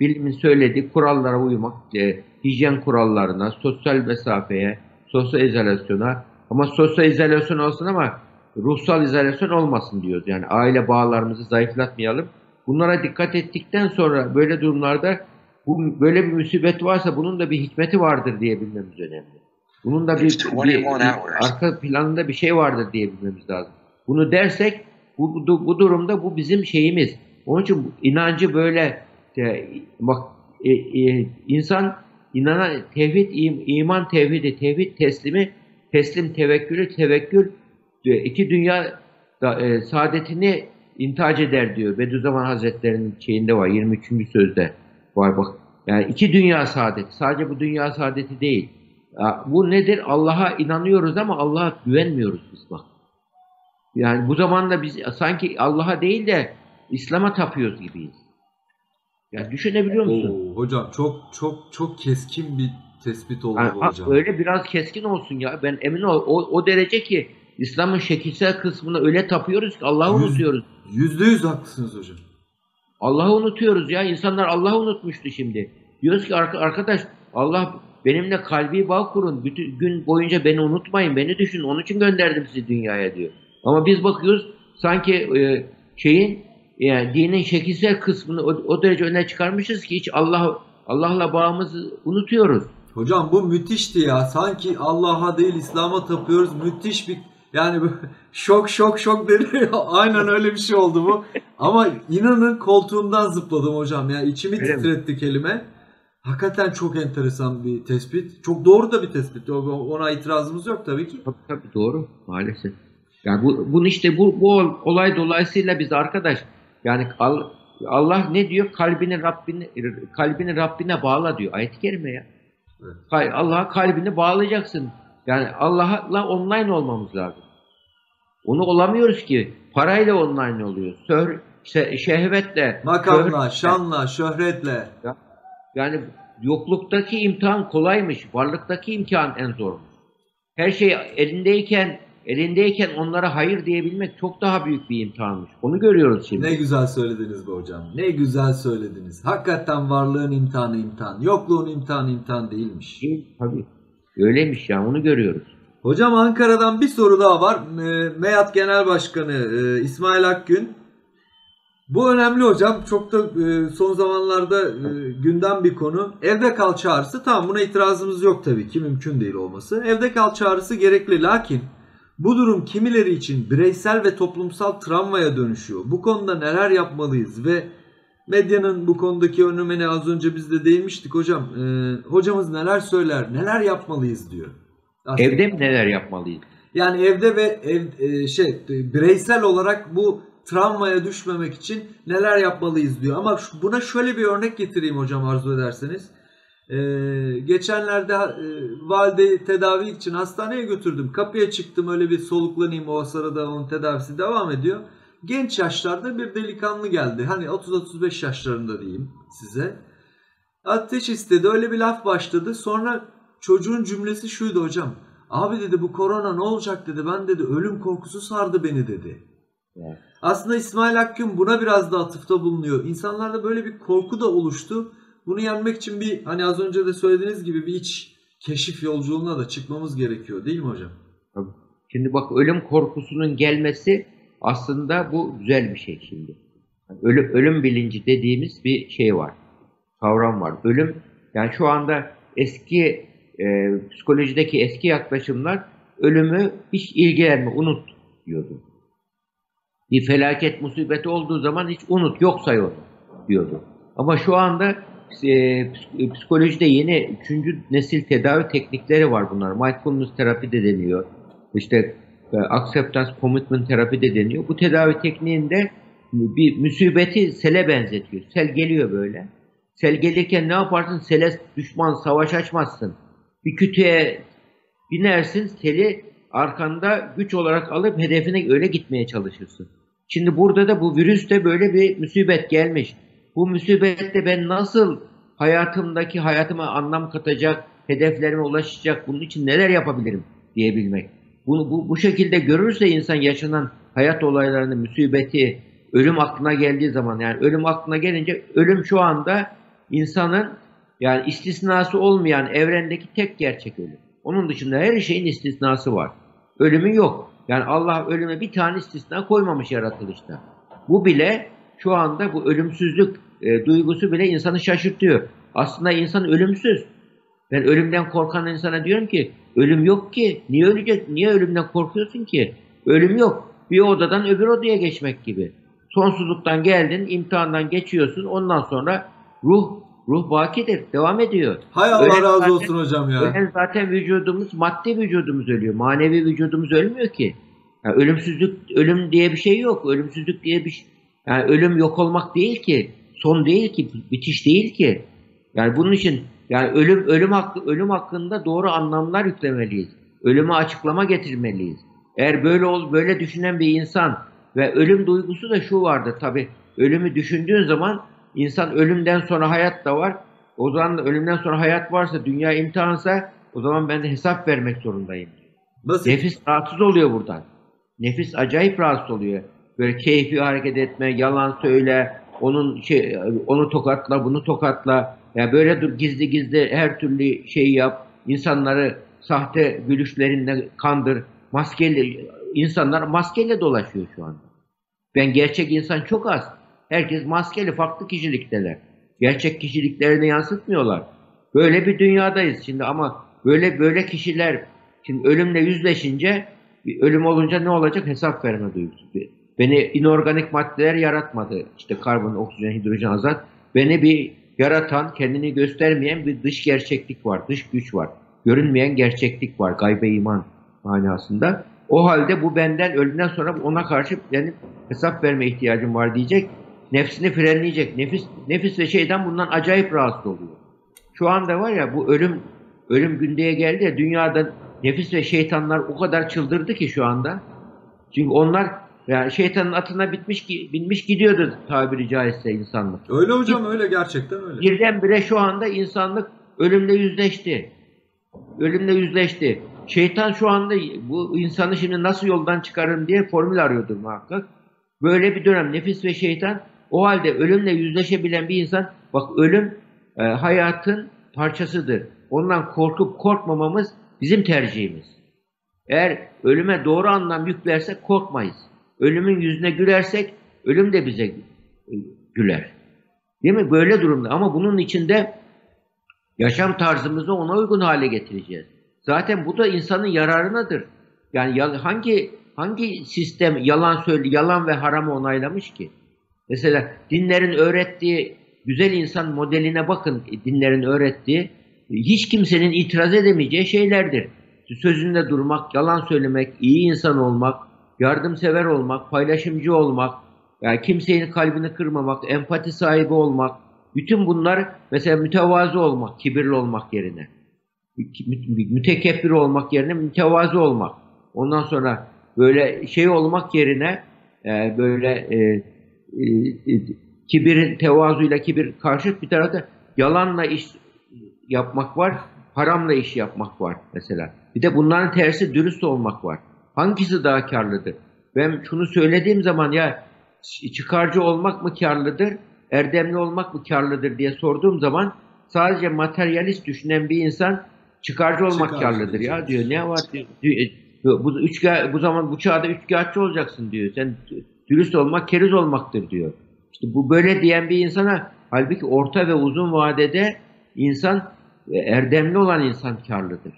Bilimin söylediği kurallara uymak, e, hijyen kurallarına, sosyal mesafeye, sosyal izolasyona. Ama sosyal izolasyon olsun ama ruhsal izolasyon olmasın diyoruz. Yani aile bağlarımızı zayıflatmayalım. Bunlara dikkat ettikten sonra böyle durumlarda bu böyle bir musibet varsa bunun da bir hikmeti vardır diyebilmemiz önemli. Bunun da bir, It's 21 bir- bir arka planında bir şey vardır diyebilmemiz lazım. Bunu dersek bu, bu, bu durumda bu bizim şeyimiz. Onun için inancı böyle e, bak e, e, insan inanan tevhid im- iman tevhidi tevhid teslimi teslim tevekkülü tevekkül e, iki dünya da, e, saadetini intihac eder diyor. Bediüzzaman Hazretleri'nin şeyinde var 23. sözde var bak. Yani iki dünya saadeti. Sadece bu dünya saadeti değil. Bu nedir? Allah'a inanıyoruz ama Allah'a güvenmiyoruz biz bak. Yani bu zamanda biz sanki Allah'a değil de İslam'a tapıyoruz gibiyiz. Yani düşünebiliyor musun? Oo, hocam çok çok çok keskin bir tespit oldu Yani, hocam. öyle biraz keskin olsun ya. Ben emin ol o, o derece ki İslam'ın şekilsel kısmını öyle tapıyoruz ki Allah'ı unutuyoruz. Yüzde yüz haklısınız hocam. Allah'ı unutuyoruz ya. İnsanlar Allah'ı unutmuştu şimdi. Diyoruz ki "Arka- arkadaş Allah benimle kalbi bağ kurun. Bütün gün boyunca beni unutmayın. Beni düşünün. Onun için gönderdim sizi dünyaya diyor. Ama biz bakıyoruz sanki e, şeyin yani dinin şekilsel kısmını o, o derece öne çıkarmışız ki hiç Allah Allah'la bağımızı unutuyoruz. Hocam bu müthişti ya. Sanki Allah'a değil İslam'a tapıyoruz. Müthiş bir yani [LAUGHS] şok şok şok dedi. [LAUGHS] Aynen öyle bir şey oldu bu. Ama inanın koltuğumdan zıpladım hocam. Ya içimi Öyle mi? titretti kelime. Hakikaten çok enteresan bir tespit. Çok doğru da bir tespit. Ona itirazımız yok tabii ki. Tabii tabii doğru maalesef. Yani bu bunu işte bu bu ol- olay dolayısıyla biz arkadaş yani Al- Allah ne diyor? Kalbini Rabbine kalbini Rabbine bağla diyor. Ayet-i kerime ya. Evet. Allah'a kalbini bağlayacaksın. Yani Allah'la online olmamız lazım. Onu olamıyoruz ki. Parayla online oluyoruz. Söhr, şe- şehvetle, Makamla, şöhretle. şanla, şöhretle. Yani yokluktaki imtihan kolaymış, varlıktaki imtihan en zormuş. Her şey elindeyken, elindeyken onlara hayır diyebilmek çok daha büyük bir imtihanmış. Onu görüyoruz şimdi. Ne güzel söylediniz be hocam. Ne güzel söylediniz. Hakikaten varlığın imtihanı imtihan. Yokluğun imtihanı imtihan değilmiş. Değil, tabii. Öyleymiş ya, onu görüyoruz. Hocam Ankara'dan bir soru daha var. E, MEYAT Genel Başkanı e, İsmail Akgün. Bu önemli hocam. Çok da e, son zamanlarda e, gündem bir konu. Evde kal çağrısı. Tamam buna itirazımız yok tabii ki. Mümkün değil olması. Evde kal çağrısı gerekli. Lakin bu durum kimileri için bireysel ve toplumsal travmaya dönüşüyor. Bu konuda neler yapmalıyız ve medyanın bu konudaki önlemine az önce biz de değinmiştik hocam. E, hocamız neler söyler, neler yapmalıyız diyor. Aslında- Evde mi neler yapmalıyız? yani evde ve ev e, şey bireysel olarak bu travmaya düşmemek için neler yapmalıyız diyor. Ama buna şöyle bir örnek getireyim hocam arzu ederseniz. E, geçenlerde e, valideyi tedavi için hastaneye götürdüm. Kapıya çıktım öyle bir soluklanayım o sırada onun tedavisi devam ediyor. Genç yaşlarda bir delikanlı geldi. Hani 30-35 yaşlarında diyeyim size. Ateş istedi öyle bir laf başladı. Sonra çocuğun cümlesi şuydu hocam. Abi dedi bu korona ne olacak dedi. Ben dedi ölüm korkusu sardı beni dedi. Evet. Aslında İsmail Hakkım buna biraz da atıfta bulunuyor. İnsanlarda böyle bir korku da oluştu. Bunu yenmek için bir hani az önce de söylediğiniz gibi bir iç keşif yolculuğuna da çıkmamız gerekiyor değil mi hocam? Tabii. Şimdi bak ölüm korkusunun gelmesi aslında bu güzel bir şey şimdi. Yani ölüm, ölüm bilinci dediğimiz bir şey var. Kavram var. Ölüm yani şu anda eski e, psikolojideki eski yaklaşımlar ölümü hiç ilgilenme, unut diyordu. Bir felaket musibeti olduğu zaman hiç unut, yok say onu diyordu. Ama şu anda e, psik- psikolojide yeni üçüncü nesil tedavi teknikleri var bunlar. Mindfulness terapi de deniyor. İşte e, acceptance commitment terapi de deniyor. Bu tedavi tekniğinde bir musibeti sele benzetiyor. Sel geliyor böyle. Sel gelirken ne yaparsın? Sele düşman, savaş açmazsın. Bir kütüğe binersin, seli arkanda güç olarak alıp hedefine öyle gitmeye çalışırsın. Şimdi burada da bu virüste böyle bir musibet gelmiş. Bu musibette ben nasıl hayatımdaki hayatıma anlam katacak, hedeflerime ulaşacak, bunun için neler yapabilirim diyebilmek. Bunu bu, bu şekilde görürse insan yaşanan hayat olaylarını, musibeti, ölüm aklına geldiği zaman yani ölüm aklına gelince ölüm şu anda insanın yani istisnası olmayan evrendeki tek gerçek ölüm. Onun dışında her şeyin istisnası var. Ölümü yok. Yani Allah ölüme bir tane istisna koymamış yaratılışta. Bu bile şu anda bu ölümsüzlük e, duygusu bile insanı şaşırtıyor. Aslında insan ölümsüz. Ben ölümden korkan insana diyorum ki ölüm yok ki. Niye ölecek? Niye ölümden korkuyorsun ki? Ölüm yok. Bir odadan öbür odaya geçmek gibi. Sonsuzluktan geldin, imtihandan geçiyorsun. Ondan sonra ruh ruh bakidir, devam ediyor. Hay Allah Ölen razı zaten- olsun hocam ya. Ölen zaten vücudumuz, maddi vücudumuz ölüyor. Manevi vücudumuz ölmüyor ki. Yani ölümsüzlük, ölüm diye bir şey yok. Ölümsüzlük diye bir şey. Yani ölüm yok olmak değil ki. Son değil ki, bitiş değil ki. Yani bunun için yani ölüm ölüm hakkı ölüm hakkında doğru anlamlar yüklemeliyiz. Ölüme açıklama getirmeliyiz. Eğer böyle ol böyle düşünen bir insan ve ölüm duygusu da şu vardı tabi. Ölümü düşündüğün zaman insan ölümden sonra hayat da var. O zaman ölümden sonra hayat varsa dünya imtihansa o zaman ben de hesap vermek zorundayım. Nasıl? Nefis rahatsız oluyor buradan. Nefis acayip rahatsız oluyor. Böyle keyfi hareket etme, yalan söyle, onun şey, onu tokatla, bunu tokatla. Ya böyle dur gizli gizli her türlü şeyi yap. İnsanları sahte gülüşlerinde kandır. Maskeli insanlar maskeyle dolaşıyor şu anda. Ben gerçek insan çok az. Herkes maskeli, farklı kişilikteler. Gerçek kişiliklerini yansıtmıyorlar. Böyle bir dünyadayız şimdi ama böyle böyle kişiler şimdi ölümle yüzleşince bir ölüm olunca ne olacak? Hesap verme duygusu. Beni inorganik maddeler yaratmadı. İşte karbon, oksijen, hidrojen, azot. Beni bir yaratan, kendini göstermeyen bir dış gerçeklik var, dış güç var. Görünmeyen gerçeklik var, gaybe iman manasında. O halde bu benden ölümden sonra ona karşı benim hesap verme ihtiyacım var diyecek. Nefsini frenleyecek. Nefis, nefis ve şeyden bundan acayip rahatsız oluyor. Şu anda var ya bu ölüm ölüm gündeye geldi ya dünyada nefis ve şeytanlar o kadar çıldırdı ki şu anda. Çünkü onlar yani şeytanın atına bitmiş ki binmiş gidiyordu tabiri caizse insanlık. Öyle hocam öyle gerçekten öyle. Birdenbire şu anda insanlık ölümle yüzleşti. Ölümle yüzleşti. Şeytan şu anda bu insanı şimdi nasıl yoldan çıkarırım diye formül arıyordur muhakkak. Böyle bir dönem nefis ve şeytan o halde ölümle yüzleşebilen bir insan bak ölüm e, hayatın parçasıdır. Ondan korkup korkmamamız bizim tercihimiz. Eğer ölüme doğru anlam yüklersek korkmayız. Ölümün yüzüne gülersek ölüm de bize güler. Değil mi? Böyle durumda. Ama bunun içinde yaşam tarzımızı ona uygun hale getireceğiz. Zaten bu da insanın yararınadır. Yani ya- hangi hangi sistem yalan söyle, yalan ve haramı onaylamış ki? Mesela dinlerin öğrettiği güzel insan modeline bakın dinlerin öğrettiği hiç kimsenin itiraz edemeyeceği şeylerdir. Sözünde durmak, yalan söylemek, iyi insan olmak, yardımsever olmak, paylaşımcı olmak, yani kimsenin kalbini kırmamak, empati sahibi olmak, bütün bunlar mesela mütevazı olmak, kibirli olmak yerine. Mü- Mütekebbir olmak yerine mütevazı olmak. Ondan sonra böyle şey olmak yerine e, böyle e, e, e, kibir, tevazuyla kibir karşıt bir tarafta yalanla iş yapmak var, haramla iş yapmak var mesela. Bir de bunların tersi dürüst olmak var. Hangisi daha karlıdır? Ben şunu söylediğim zaman ya çıkarcı olmak mı karlıdır, erdemli olmak mı karlıdır diye sorduğum zaman sadece materyalist düşünen bir insan çıkarcı olmak Çıkarcı karlıdır ya diyor. Ne var diyor. diyor, Bu, üçga, bu zaman bu çağda üçkağıtçı olacaksın diyor. Sen dürüst olmak keriz olmaktır diyor. İşte bu böyle diyen bir insana halbuki orta ve uzun vadede insan e, erdemli olan insan karlıdır.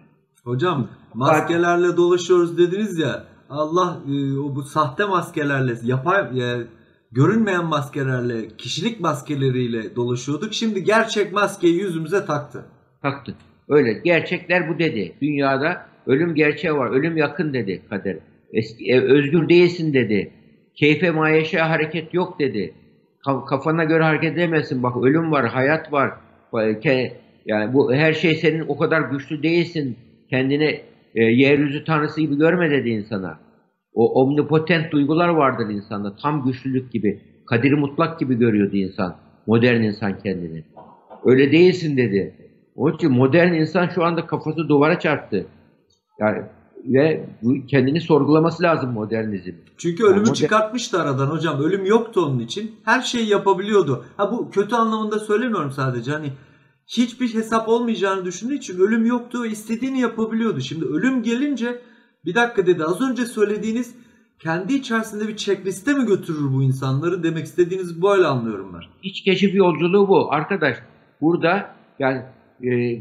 Hocam maskelerle dolaşıyoruz dediniz ya. Allah e, o bu sahte maskelerle, yapay e, görünmeyen maskelerle, kişilik maskeleriyle dolaşıyorduk. Şimdi gerçek maskeyi yüzümüze taktı. Taktı. Öyle. Gerçekler bu dedi. Dünyada ölüm gerçeği var. Ölüm yakın dedi kader. Eski, e, özgür değilsin dedi. Keyfe mayeşe hareket yok dedi. Ka- Kafana göre hareket edemezsin. Bak ölüm var, hayat var. Yani bu her şey senin o kadar güçlü değilsin. Kendini e, yeryüzü tanrısı gibi görme dedi insana. O omnipotent duygular vardır insanda. Tam güçlülük gibi. Kadir mutlak gibi görüyordu insan. Modern insan kendini. Öyle değilsin dedi. Onun için modern insan şu anda kafası duvara çarptı. Yani ve kendini sorgulaması lazım modernizm. Çünkü ölümü yani modern... çıkartmıştı aradan hocam. Ölüm yoktu onun için. Her şeyi yapabiliyordu. Ha bu kötü anlamında söylemiyorum sadece. Hani hiçbir hesap olmayacağını düşündüğü için ölüm yoktu ve istediğini yapabiliyordu. Şimdi ölüm gelince bir dakika dedi az önce söylediğiniz kendi içerisinde bir checkliste mi götürür bu insanları demek istediğiniz böyle anlıyorum ben. İç keşif yolculuğu bu arkadaş. Burada yani e, e,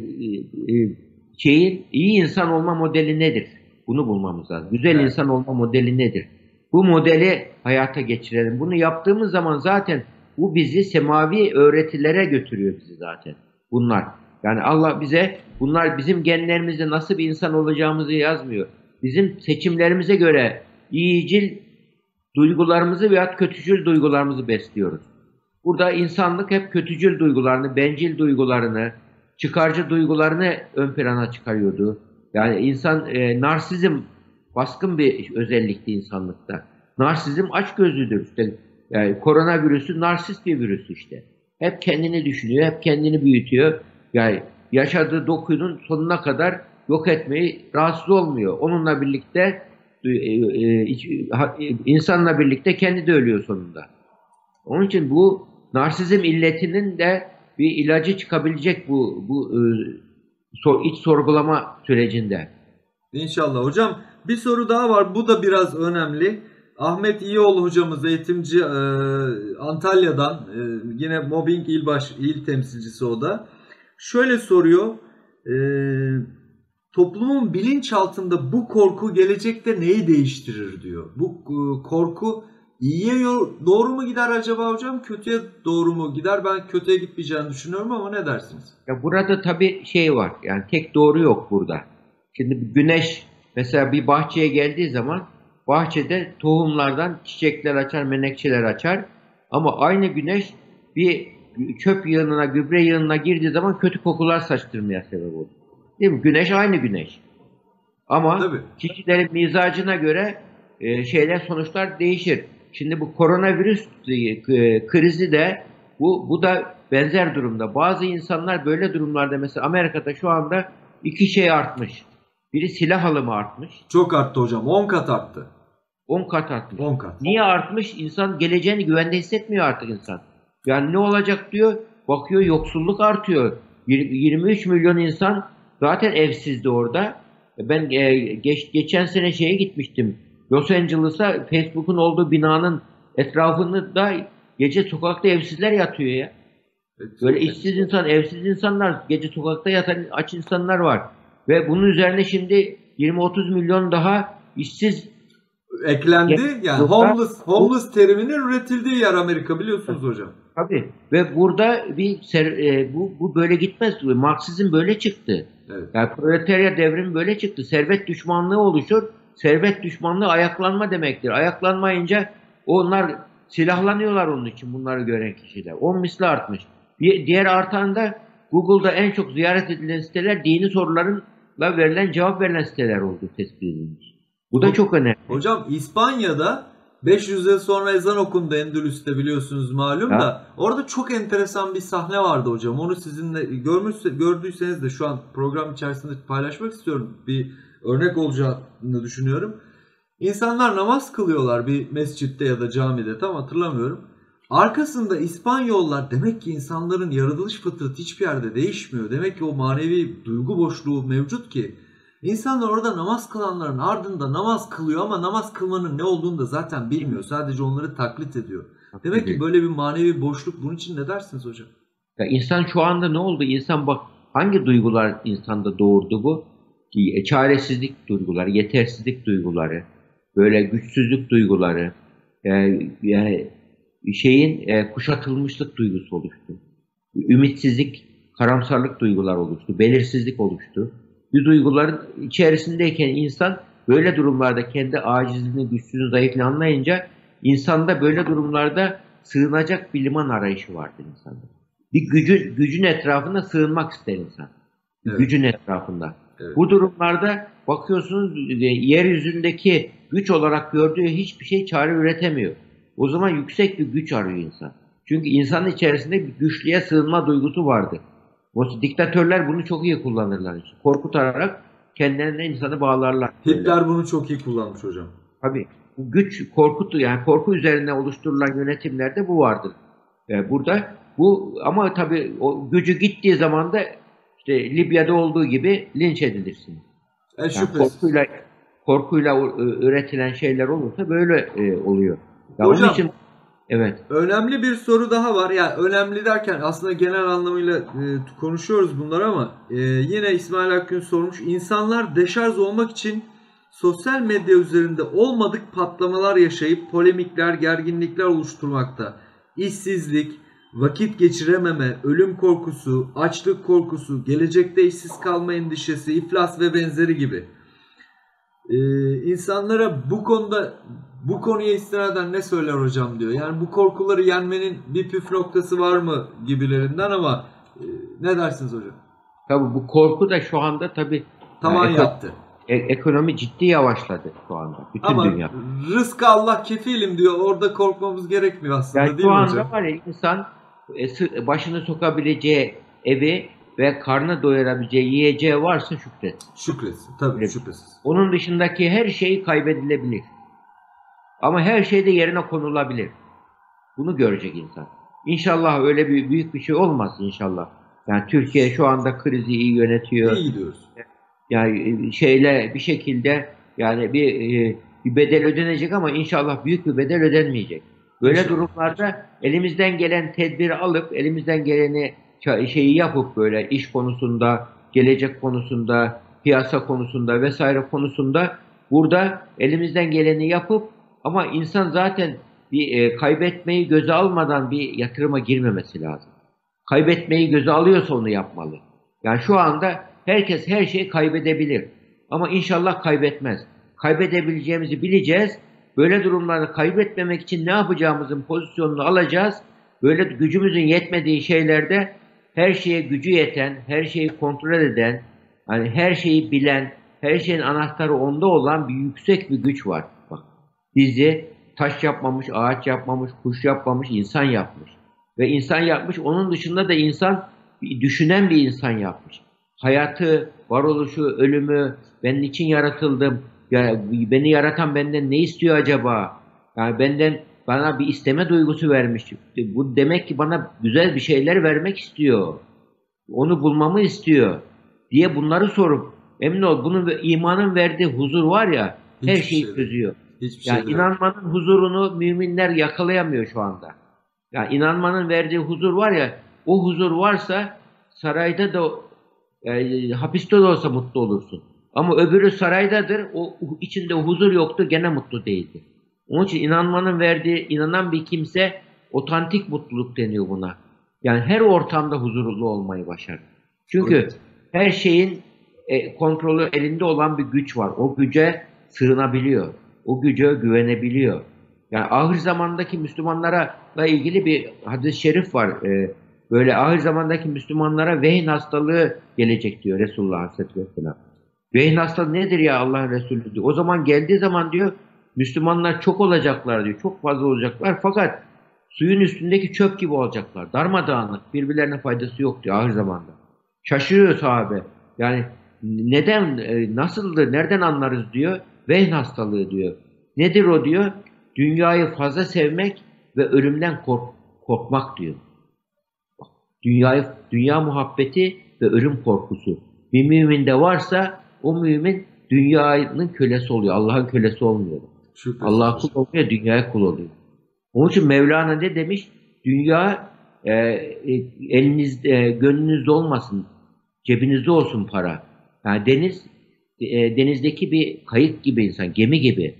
e, şeyin iyi insan olma modeli nedir? Bunu bulmamız lazım. Güzel evet. insan olma modeli nedir? Bu modeli hayata geçirelim. Bunu yaptığımız zaman zaten bu bizi semavi öğretilere götürüyor bizi zaten. Bunlar. Yani Allah bize bunlar bizim genlerimizde nasıl bir insan olacağımızı yazmıyor. Bizim seçimlerimize göre iyicil duygularımızı veya kötücül duygularımızı besliyoruz. Burada insanlık hep kötücül duygularını, bencil duygularını, çıkarcı duygularını ön plana çıkarıyordu. Yani insan e, narsizm baskın bir özellikti insanlıkta. Narsizm aç gözlüdür. İşte, yani koronavirüsü narsist bir virüs işte. Hep kendini düşünüyor, hep kendini büyütüyor. Yani yaşadığı dokunun sonuna kadar yok etmeyi rahatsız olmuyor. Onunla birlikte e, e, e, insanla birlikte kendi de ölüyor sonunda. Onun için bu narsizm illetinin de bir ilacı çıkabilecek bu bu iç sorgulama sürecinde. İnşallah hocam. Bir soru daha var. Bu da biraz önemli. Ahmet İyoğlu hocamız eğitimci e, Antalya'dan e, yine mobbing il baş il temsilcisi o da. Şöyle soruyor. E, toplumun bilinçaltında bu korku gelecekte neyi değiştirir diyor. Bu korku iyiye doğru mu gider acaba hocam? Kötüye doğru mu gider? Ben kötüye gitmeyeceğini düşünüyorum ama ne dersiniz? Ya burada tabii şey var. Yani tek doğru yok burada. Şimdi güneş mesela bir bahçeye geldiği zaman bahçede tohumlardan çiçekler açar, menekşeler açar. Ama aynı güneş bir çöp yığınına, gübre yığınına girdiği zaman kötü kokular saçtırmaya sebep olur. Değil mi? Güneş aynı güneş. Ama Tabii. kişilerin mizacına göre e, şeyler sonuçlar değişir. Şimdi bu koronavirüs e, krizi de bu bu da benzer durumda. Bazı insanlar böyle durumlarda mesela Amerika'da şu anda iki şey artmış. Biri silah alımı artmış. Çok arttı hocam. 10 kat arttı. 10 kat artmış. 10 kat. Niye artmış? İnsan geleceğini güvende hissetmiyor artık insan. Yani ne olacak diyor. Bakıyor yoksulluk artıyor. 23 milyon insan zaten evsizdi orada. Ben e, geç, geçen sene şeye gitmiştim. Los Angeles'a Facebook'un olduğu binanın etrafını da gece sokakta evsizler yatıyor ya. Böyle işsiz insan, evsiz insanlar, gece sokakta yatan aç insanlar var. Ve bunun üzerine şimdi 20-30 milyon daha işsiz eklendi. Yani homeless, homeless teriminin üretildiği yer Amerika biliyorsunuz hocam. Tabii. Ve burada bir ser, e, bu, bu böyle gitmez. Marksizm böyle çıktı. Evet. Yani proletarya devrimi böyle çıktı. Servet düşmanlığı oluşur. Servet düşmanlığı ayaklanma demektir. Ayaklanmayınca onlar silahlanıyorlar onun için bunları gören kişiler. 10 misli artmış. Bir, diğer artan da Google'da en çok ziyaret edilen siteler dini sorularınla verilen cevap verilen siteler oldu tespit edilmiş. Bu da çok önemli. Hocam İspanya'da 500 yıl sonra ezan okundu Endülüs'te biliyorsunuz malum ha. da. Orada çok enteresan bir sahne vardı hocam. Onu sizinle görmüş, gördüyseniz de şu an program içerisinde paylaşmak istiyorum. Bir örnek olacağını düşünüyorum. İnsanlar namaz kılıyorlar bir mescitte ya da camide tam hatırlamıyorum. Arkasında İspanyollar demek ki insanların yaratılış fıtratı hiçbir yerde değişmiyor. Demek ki o manevi duygu boşluğu mevcut ki İnsanlar orada namaz kılanların ardında namaz kılıyor ama namaz kılmanın ne olduğunu da zaten bilmiyor. Sadece onları taklit ediyor. Demek ki böyle bir manevi boşluk bunun için ne dersiniz hocam? Ya insan şu anda ne oldu? İnsan bak hangi duygular insanda doğurdu bu? E, çaresizlik duyguları, yetersizlik duyguları, böyle güçsüzlük duyguları, yani, yani şeyin e, kuşatılmışlık duygusu oluştu. Ümitsizlik, karamsarlık duygular oluştu, belirsizlik oluştu bir duyguların içerisindeyken insan böyle durumlarda kendi acizliğini, güçsüzlüğünü, zayıflığını anlayınca insanda böyle durumlarda sığınacak bir liman arayışı vardır insanda. Bir gücün, gücün etrafında sığınmak ister insan. Evet. Gücün etrafında. Evet. Bu durumlarda bakıyorsunuz e, yeryüzündeki güç olarak gördüğü hiçbir şey çare üretemiyor. O zaman yüksek bir güç arıyor insan. Çünkü insanın içerisinde bir güçlüğe sığınma duygusu vardır. O diktatörler bunu çok iyi kullanırlar. Işte. Korkutarak kendilerine insanı bağlarlar. Hitler bunu çok iyi kullanmış hocam. Tabii. Bu güç, korkutu yani korku üzerine oluşturulan yönetimlerde bu vardır. Yani burada bu ama tabii o gücü gittiği zaman da işte Libya'da olduğu gibi linç edilirsin. E, Yani şüphesiz. korkuyla üretilen üretilen şeyler olursa böyle e, oluyor. Ya Hocam- onun için evet. Önemli bir soru daha var. Ya önemli derken aslında genel anlamıyla e, konuşuyoruz bunları ama e, yine İsmail Akgün sormuş. İnsanlar deşarj olmak için sosyal medya üzerinde olmadık patlamalar yaşayıp polemikler, gerginlikler oluşturmakta. İşsizlik, vakit geçirememe, ölüm korkusu, açlık korkusu, gelecekte işsiz kalma endişesi, iflas ve benzeri gibi. Ee, insanlara bu konuda bu konuya istinaden ne söyler hocam diyor. Yani bu korkuları yenmenin bir püf noktası var mı gibilerinden ama e, ne dersiniz hocam? Tabii bu korku da şu anda tabii Tavan Yani eko- yattı. e- ekonomi ciddi yavaşladı şu anda. Bütün Ama dünya. rızkı Allah kefilim diyor. Orada korkmamız gerekmiyor aslında Yani değil şu mi anda hocam? var ya insan e, başını sokabileceği evi ve karnı doyurabileceği yiyeceği varsa şükret. Şükretsin. Tabii Evet. şüphesiz. Onun dışındaki her şey kaybedilebilir. Ama her şey de yerine konulabilir. Bunu görecek insan. İnşallah öyle bir büyük bir şey olmaz inşallah. Yani Türkiye şu anda krizi iyi yönetiyor. İyi gidiyoruz. Yani e, şeyle bir şekilde yani bir e, bir bedel ödenecek ama inşallah büyük bir bedel ödenmeyecek. Böyle İnşallah. durumlarda elimizden gelen tedbiri alıp elimizden geleni şeyi yapıp böyle iş konusunda, gelecek konusunda, piyasa konusunda vesaire konusunda burada elimizden geleni yapıp ama insan zaten bir e, kaybetmeyi göze almadan bir yatırıma girmemesi lazım. Kaybetmeyi göze alıyorsa onu yapmalı. Yani şu anda herkes her şeyi kaybedebilir. Ama inşallah kaybetmez. Kaybedebileceğimizi bileceğiz. Böyle durumlarda kaybetmemek için ne yapacağımızın pozisyonunu alacağız. Böyle gücümüzün yetmediği şeylerde her şeye gücü yeten, her şeyi kontrol eden, hani her şeyi bilen, her şeyin anahtarı onda olan bir yüksek bir güç var. Bizi taş yapmamış, ağaç yapmamış, kuş yapmamış, insan yapmış. Ve insan yapmış, onun dışında da insan düşünen bir insan yapmış. Hayatı, varoluşu, ölümü, ben niçin yaratıldım, ya beni yaratan benden ne istiyor acaba? Yani benden bana bir isteme duygusu vermiş. Bu demek ki bana güzel bir şeyler vermek istiyor. Onu bulmamı istiyor diye bunları sorup emin ol bunun imanın verdiği huzur var ya her şeyi şey çözüyor. Hiçbir Yani şey yok. inanmanın huzurunu müminler yakalayamıyor şu anda. Yani inanmanın verdiği huzur var ya, o huzur varsa sarayda da e, hapiste de olsa mutlu olursun. Ama öbürü saraydadır, o içinde huzur yoktu, gene mutlu değildi. Onun için inanmanın verdiği, inanan bir kimse otantik mutluluk deniyor buna. Yani her ortamda huzurlu olmayı başarır. Çünkü Evet. her şeyin e, kontrolü elinde olan bir güç var. O güce sığınabiliyor. O güce güvenebiliyor. Yani ahir zamandaki Müslümanlara ilgili bir hadis-i şerif var. E, böyle ahir zamandaki Müslümanlara vehin hastalığı gelecek diyor Resulullah Aleyhisselatü Vesselam. Vehin hastalığı nedir ya Allah'ın Resulü diyor. O zaman geldiği zaman diyor Müslümanlar çok olacaklar diyor. Çok fazla olacaklar fakat suyun üstündeki çöp gibi olacaklar. Darmadağınık. Birbirlerine faydası yok diyor ahir zamanda. Şaşırıyor sahabe. Yani neden, e, nasıldır, nereden anlarız diyor. Vehn hastalığı diyor. Nedir o diyor? Dünyayı fazla sevmek ve ölümden kork- korkmak diyor. Bak, Dünyayı, dünya muhabbeti ve ölüm korkusu. Bir müminde varsa o mümin dünyanın kölesi oluyor. Allah'ın kölesi olmuyor. Hocam. kul olmuyor, dünyaya kul oluyor. Onun için Mevlana ne demiş? Dünya e, e, elinizde, gönlünüzde olmasın, cebinizde olsun para. Yani deniz, e, denizdeki bir kayık gibi insan, gemi gibi.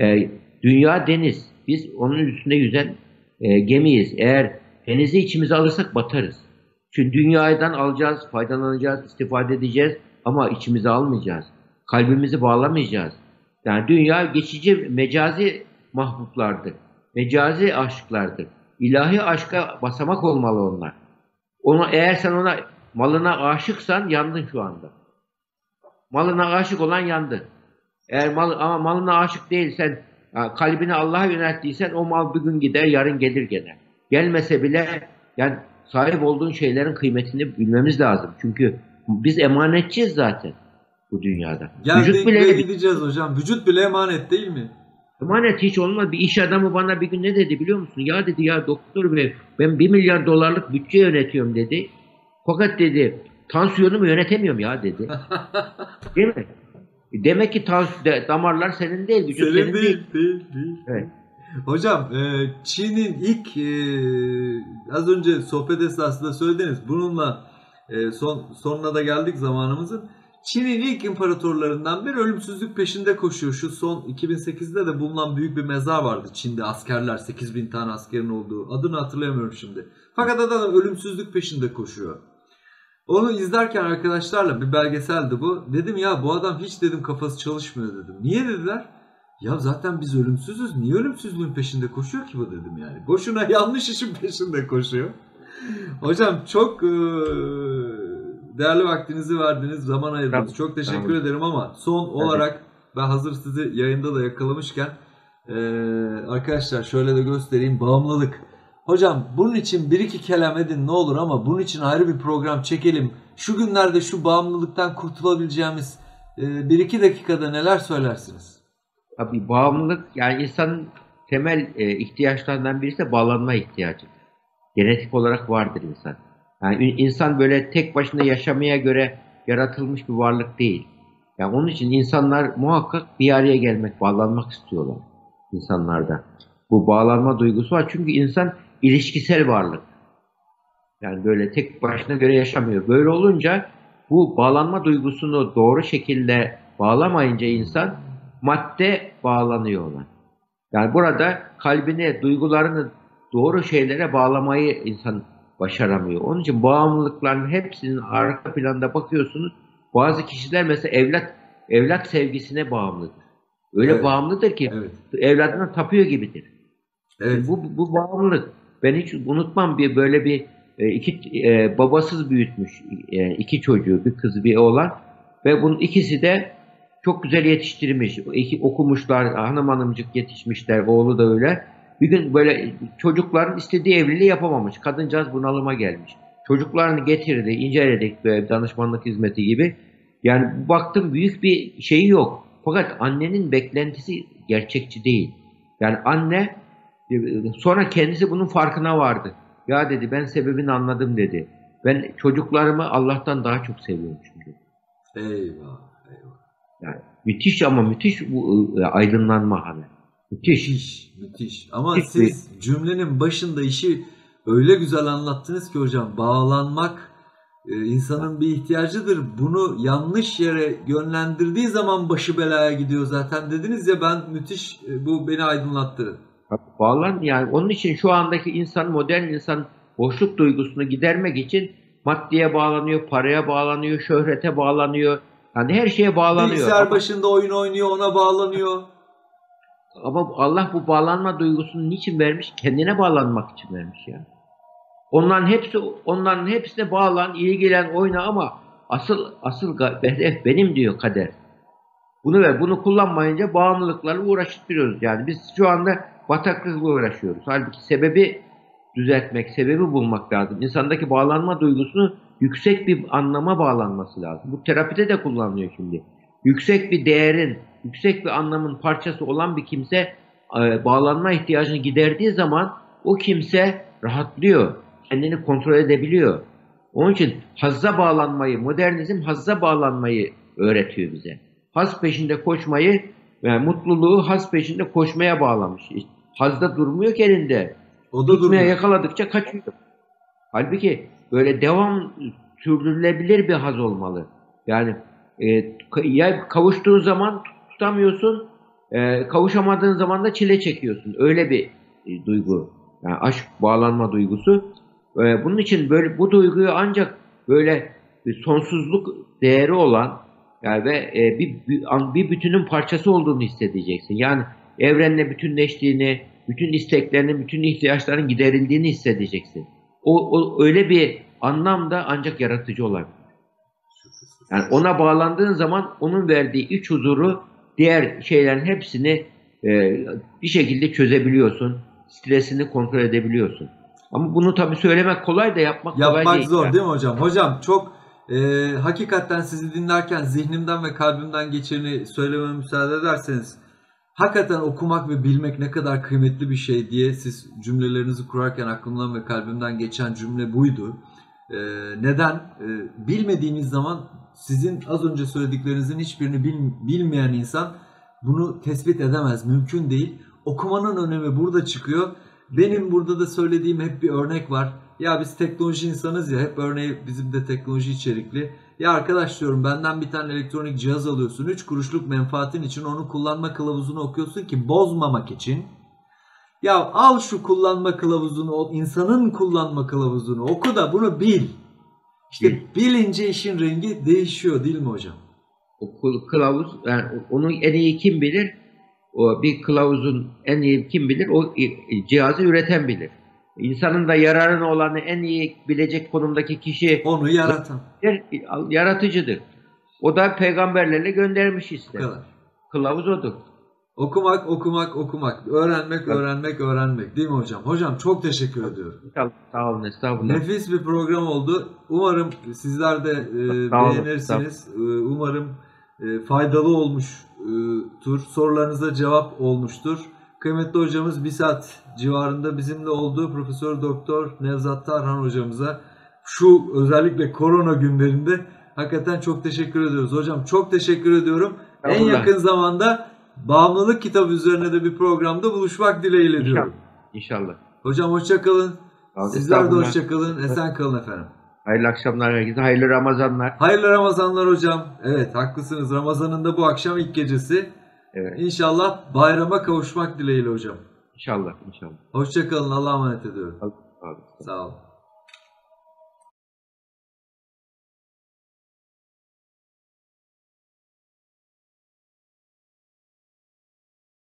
E, dünya deniz. Biz onun üstünde yüzen e, gemiyiz. Eğer denizi içimize alırsak batarız. Çünkü dünyadan alacağız, faydalanacağız, istifade edeceğiz ama içimize almayacağız. Kalbimizi bağlamayacağız. Yani dünya geçici mecazi mahbuplardır. Mecazi aşklardır. İlahi aşka basamak olmalı onlar. Onu eğer sen ona malına aşıksan yandın şu anda. Malına aşık olan yandı. Eğer mal, ama malına aşık değilsen, kalbini Allah'a yönelttiysen o mal bir gün gider, yarın gelir gene. Gelmese bile yani sahip olduğun şeylerin kıymetini bilmemiz lazım. Çünkü biz emanetçiyiz zaten bu dünyada. Geldik Vücut bile gideceğiz hocam. Vücut bile emanet değil mi? Emanet hiç olmaz. Bir iş adamı bana bir gün ne dedi biliyor musun? Ya dedi ya doktor bey ben bir milyar dolarlık bütçe yönetiyorum dedi. Fakat dedi tansiyonumu yönetemiyorum ya dedi. [LAUGHS] değil mi? Demek ki tans damarlar senin değil. Vücut senin, senin değil, değil. Değil, değil. Evet. Hocam e, Çin'in ilk e, az önce sohbet esnasında söylediniz. Bununla e, son sonuna da geldik zamanımızın. Çin'in ilk imparatorlarından bir ölümsüzlük peşinde koşuyor. Şu son 2008'de de bulunan büyük bir mezar vardı Çin'de askerler 8000 tane askerin olduğu. Adını hatırlayamıyorum şimdi. Fakat adam ölümsüzlük peşinde koşuyor. Onu izlerken arkadaşlarla bir belgeseldi bu. Dedim ya bu adam hiç dedim kafası çalışmıyor dedim. Niye dediler? Ya zaten biz ölümsüzüz. Niye ölümsüzlüğün peşinde koşuyor ki bu dedim yani. Boşuna [LAUGHS] yanlış işin peşinde koşuyor. Hocam çok değerli vaktinizi verdiniz, zaman ayırdınız. Çok teşekkür tamam. ederim ama son evet. olarak ben hazır sizi yayında da yakalamışken arkadaşlar şöyle de göstereyim. Bağımlılık. Hocam bunun için bir iki kelam edin ne olur ama bunun için ayrı bir program çekelim. Şu günlerde şu bağımlılıktan kurtulabileceğimiz bir iki dakikada neler söylersiniz? Tabii bağımlılık yani insanın temel e, ihtiyaçlarından birisi bağlanma ihtiyacı. Genetik olarak vardır insan. Yani insan böyle tek başına yaşamaya göre yaratılmış bir varlık değil. Yani onun için insanlar muhakkak bir araya gelmek, bağlanmak istiyorlar insanlarda. Bu bağlanma duygusu var çünkü insan ilişkisel varlık. Yani böyle tek başına göre yaşamıyor. Böyle olunca bu bağlanma duygusunu doğru şekilde bağlamayınca insan madde bağlanıyorlar. Yani burada kalbini, duygularını doğru şeylere bağlamayı insan başaramıyor. Onun için bağımlılıkların hepsinin arka planda bakıyorsunuz. Bazı kişiler mesela evlat evlat sevgisine bağımlıdır. Öyle evet. bağımlıdır ki evet. evladına tapıyor gibidir. Evet. Bu, bu bağımlılık. Ben hiç unutmam bir böyle bir e, iki e, babasız büyütmüş e, iki çocuğu bir kız bir oğlan ve bunun ikisi de çok güzel yetiştirmiş. İki, okumuşlar hanım hanımcık yetişmişler oğlu da öyle. Bir gün böyle çocukların istediği evliliği yapamamış. Kadıncağız bunalıma gelmiş. Çocuklarını getirdi, inceledik böyle danışmanlık hizmeti gibi. Yani baktım büyük bir şeyi yok. Fakat annenin beklentisi gerçekçi değil. Yani anne sonra kendisi bunun farkına vardı. Ya dedi ben sebebini anladım dedi. Ben çocuklarımı Allah'tan daha çok seviyorum çünkü. Eyvah, eyvah. Yani müthiş ama müthiş bu e, aydınlanma hani. Müthiş. Müthiş. müthiş. Ama müthiş siz bir... cümlenin başında işi öyle güzel anlattınız ki hocam. Bağlanmak e, insanın bir ihtiyacıdır. Bunu yanlış yere yönlendirdiği zaman başı belaya gidiyor zaten dediniz ya ben müthiş e, bu beni aydınlattı. Bağlan yani onun için şu andaki insan modern insan boşluk duygusunu gidermek için maddeye bağlanıyor, paraya bağlanıyor, şöhrete bağlanıyor. Yani her şeye bağlanıyor. Bilgisayar başında oyun oynuyor ona bağlanıyor. [LAUGHS] Ama Allah bu bağlanma duygusunu niçin vermiş? Kendine bağlanmak için vermiş ya. Onların hepsi onların hepsine bağlan, ilgilen, oyna ama asıl asıl hedef benim diyor kader. Bunu ver. Bunu kullanmayınca bağımlılıklarla uğraştırıyoruz. Yani biz şu anda bataklıkla uğraşıyoruz. Halbuki sebebi düzeltmek, sebebi bulmak lazım. İnsandaki bağlanma duygusunu yüksek bir anlama bağlanması lazım. Bu terapide de kullanılıyor şimdi. Yüksek bir değerin, yüksek bir anlamın parçası olan bir kimse e, bağlanma ihtiyacını giderdiği zaman o kimse rahatlıyor. Kendini kontrol edebiliyor. Onun için hazza bağlanmayı, modernizm hazza bağlanmayı öğretiyor bize. Haz peşinde koşmayı, yani mutluluğu haz peşinde koşmaya bağlamış. Hazda durmuyor ki elinde. O da durmuyor. yakaladıkça kaçıyor. Halbuki böyle devam sürdürülebilir bir haz olmalı. Yani e, ya kavuştuğun zaman tutamıyorsun, e, kavuşamadığın zaman da çile çekiyorsun. Öyle bir e, duygu. Yani aşk bağlanma duygusu. E, bunun için böyle bu duyguyu ancak böyle bir sonsuzluk değeri olan yani ve e, bir, bir, bir bütünün parçası olduğunu hissedeceksin. Yani evrenle bütünleştiğini, bütün isteklerinin, bütün ihtiyaçların giderildiğini hissedeceksin. O, o öyle bir anlamda ancak yaratıcı olabilir. Yani ona bağlandığın zaman onun verdiği iç huzuru diğer şeylerin hepsini e, bir şekilde çözebiliyorsun. Stresini kontrol edebiliyorsun. Ama bunu tabii söylemek kolay da yapmak, kolay Yapmak değil. zor Yani. değil mi hocam? Hocam çok e, hakikaten sizi dinlerken zihnimden ve kalbimden geçeni söylememe müsaade ederseniz hakikaten okumak ve bilmek ne kadar kıymetli bir şey diye siz cümlelerinizi kurarken aklımdan ve kalbimden geçen cümle buydu. E, neden? E, bilmediğiniz zaman sizin az önce söylediklerinizin hiçbirini bil- bilmeyen insan bunu tespit edemez. Mümkün değil. Okumanın önemi burada çıkıyor. Benim burada da söylediğim hep bir örnek var. Ya biz teknoloji insanız ya hep örneği bizim de teknoloji içerikli. Ya arkadaş diyorum benden bir tane elektronik cihaz alıyorsun. 3 kuruşluk menfaatin için onun kullanma kılavuzunu okuyorsun ki bozmamak için. Ya al şu kullanma kılavuzunu, o insanın kullanma kılavuzunu oku da bunu bil. İşte Bil. bilince işin rengi değişiyor değil mi hocam? O kıl- kılavuz, yani onu en iyi kim bilir? O bir kılavuzun en iyi kim bilir? O cihazı üreten bilir. İnsanın da yararına olanı en iyi bilecek konumdaki kişi Onu yaratan. yaratıcıdır. O da peygamberlerle göndermiş işte. Kılavuz odur. Okumak, okumak, okumak. Öğrenmek, Evet. öğrenmek, öğrenmek. Değil mi hocam? Hocam çok teşekkür ediyorum. Sağ olun estağfurullah. Nefis bir program oldu. Umarım sizler de e, beğenirsiniz. E, umarım e, faydalı olmuştur. Sorularınıza cevap olmuştur. Kıymetli hocamız bir saat civarında bizimle oldu. Profesör Doktor Nevzat Tarhan hocamıza şu özellikle korona günlerinde hakikaten çok teşekkür ediyoruz. Hocam çok teşekkür ediyorum. En Estağfurullah. yakın zamanda bağımlılık kitabı üzerine de bir programda buluşmak dileğiyle diyorum. İnşallah. Hocam hoşça kalın. Sağ olun, Sizler de estağfurullah. hoşça kalın. Esen kalın efendim. Hayırlı akşamlar herkese. Hayırlı Ramazanlar. Hayırlı Ramazanlar hocam. Evet haklısınız. Ramazan'ın da bu akşam ilk gecesi. Evet. İnşallah bayrama kavuşmak dileğiyle hocam. İnşallah. İnşallah. Hoşça kalın. Allah'a emanet ediyorum. Sağ olun. Sağ olun.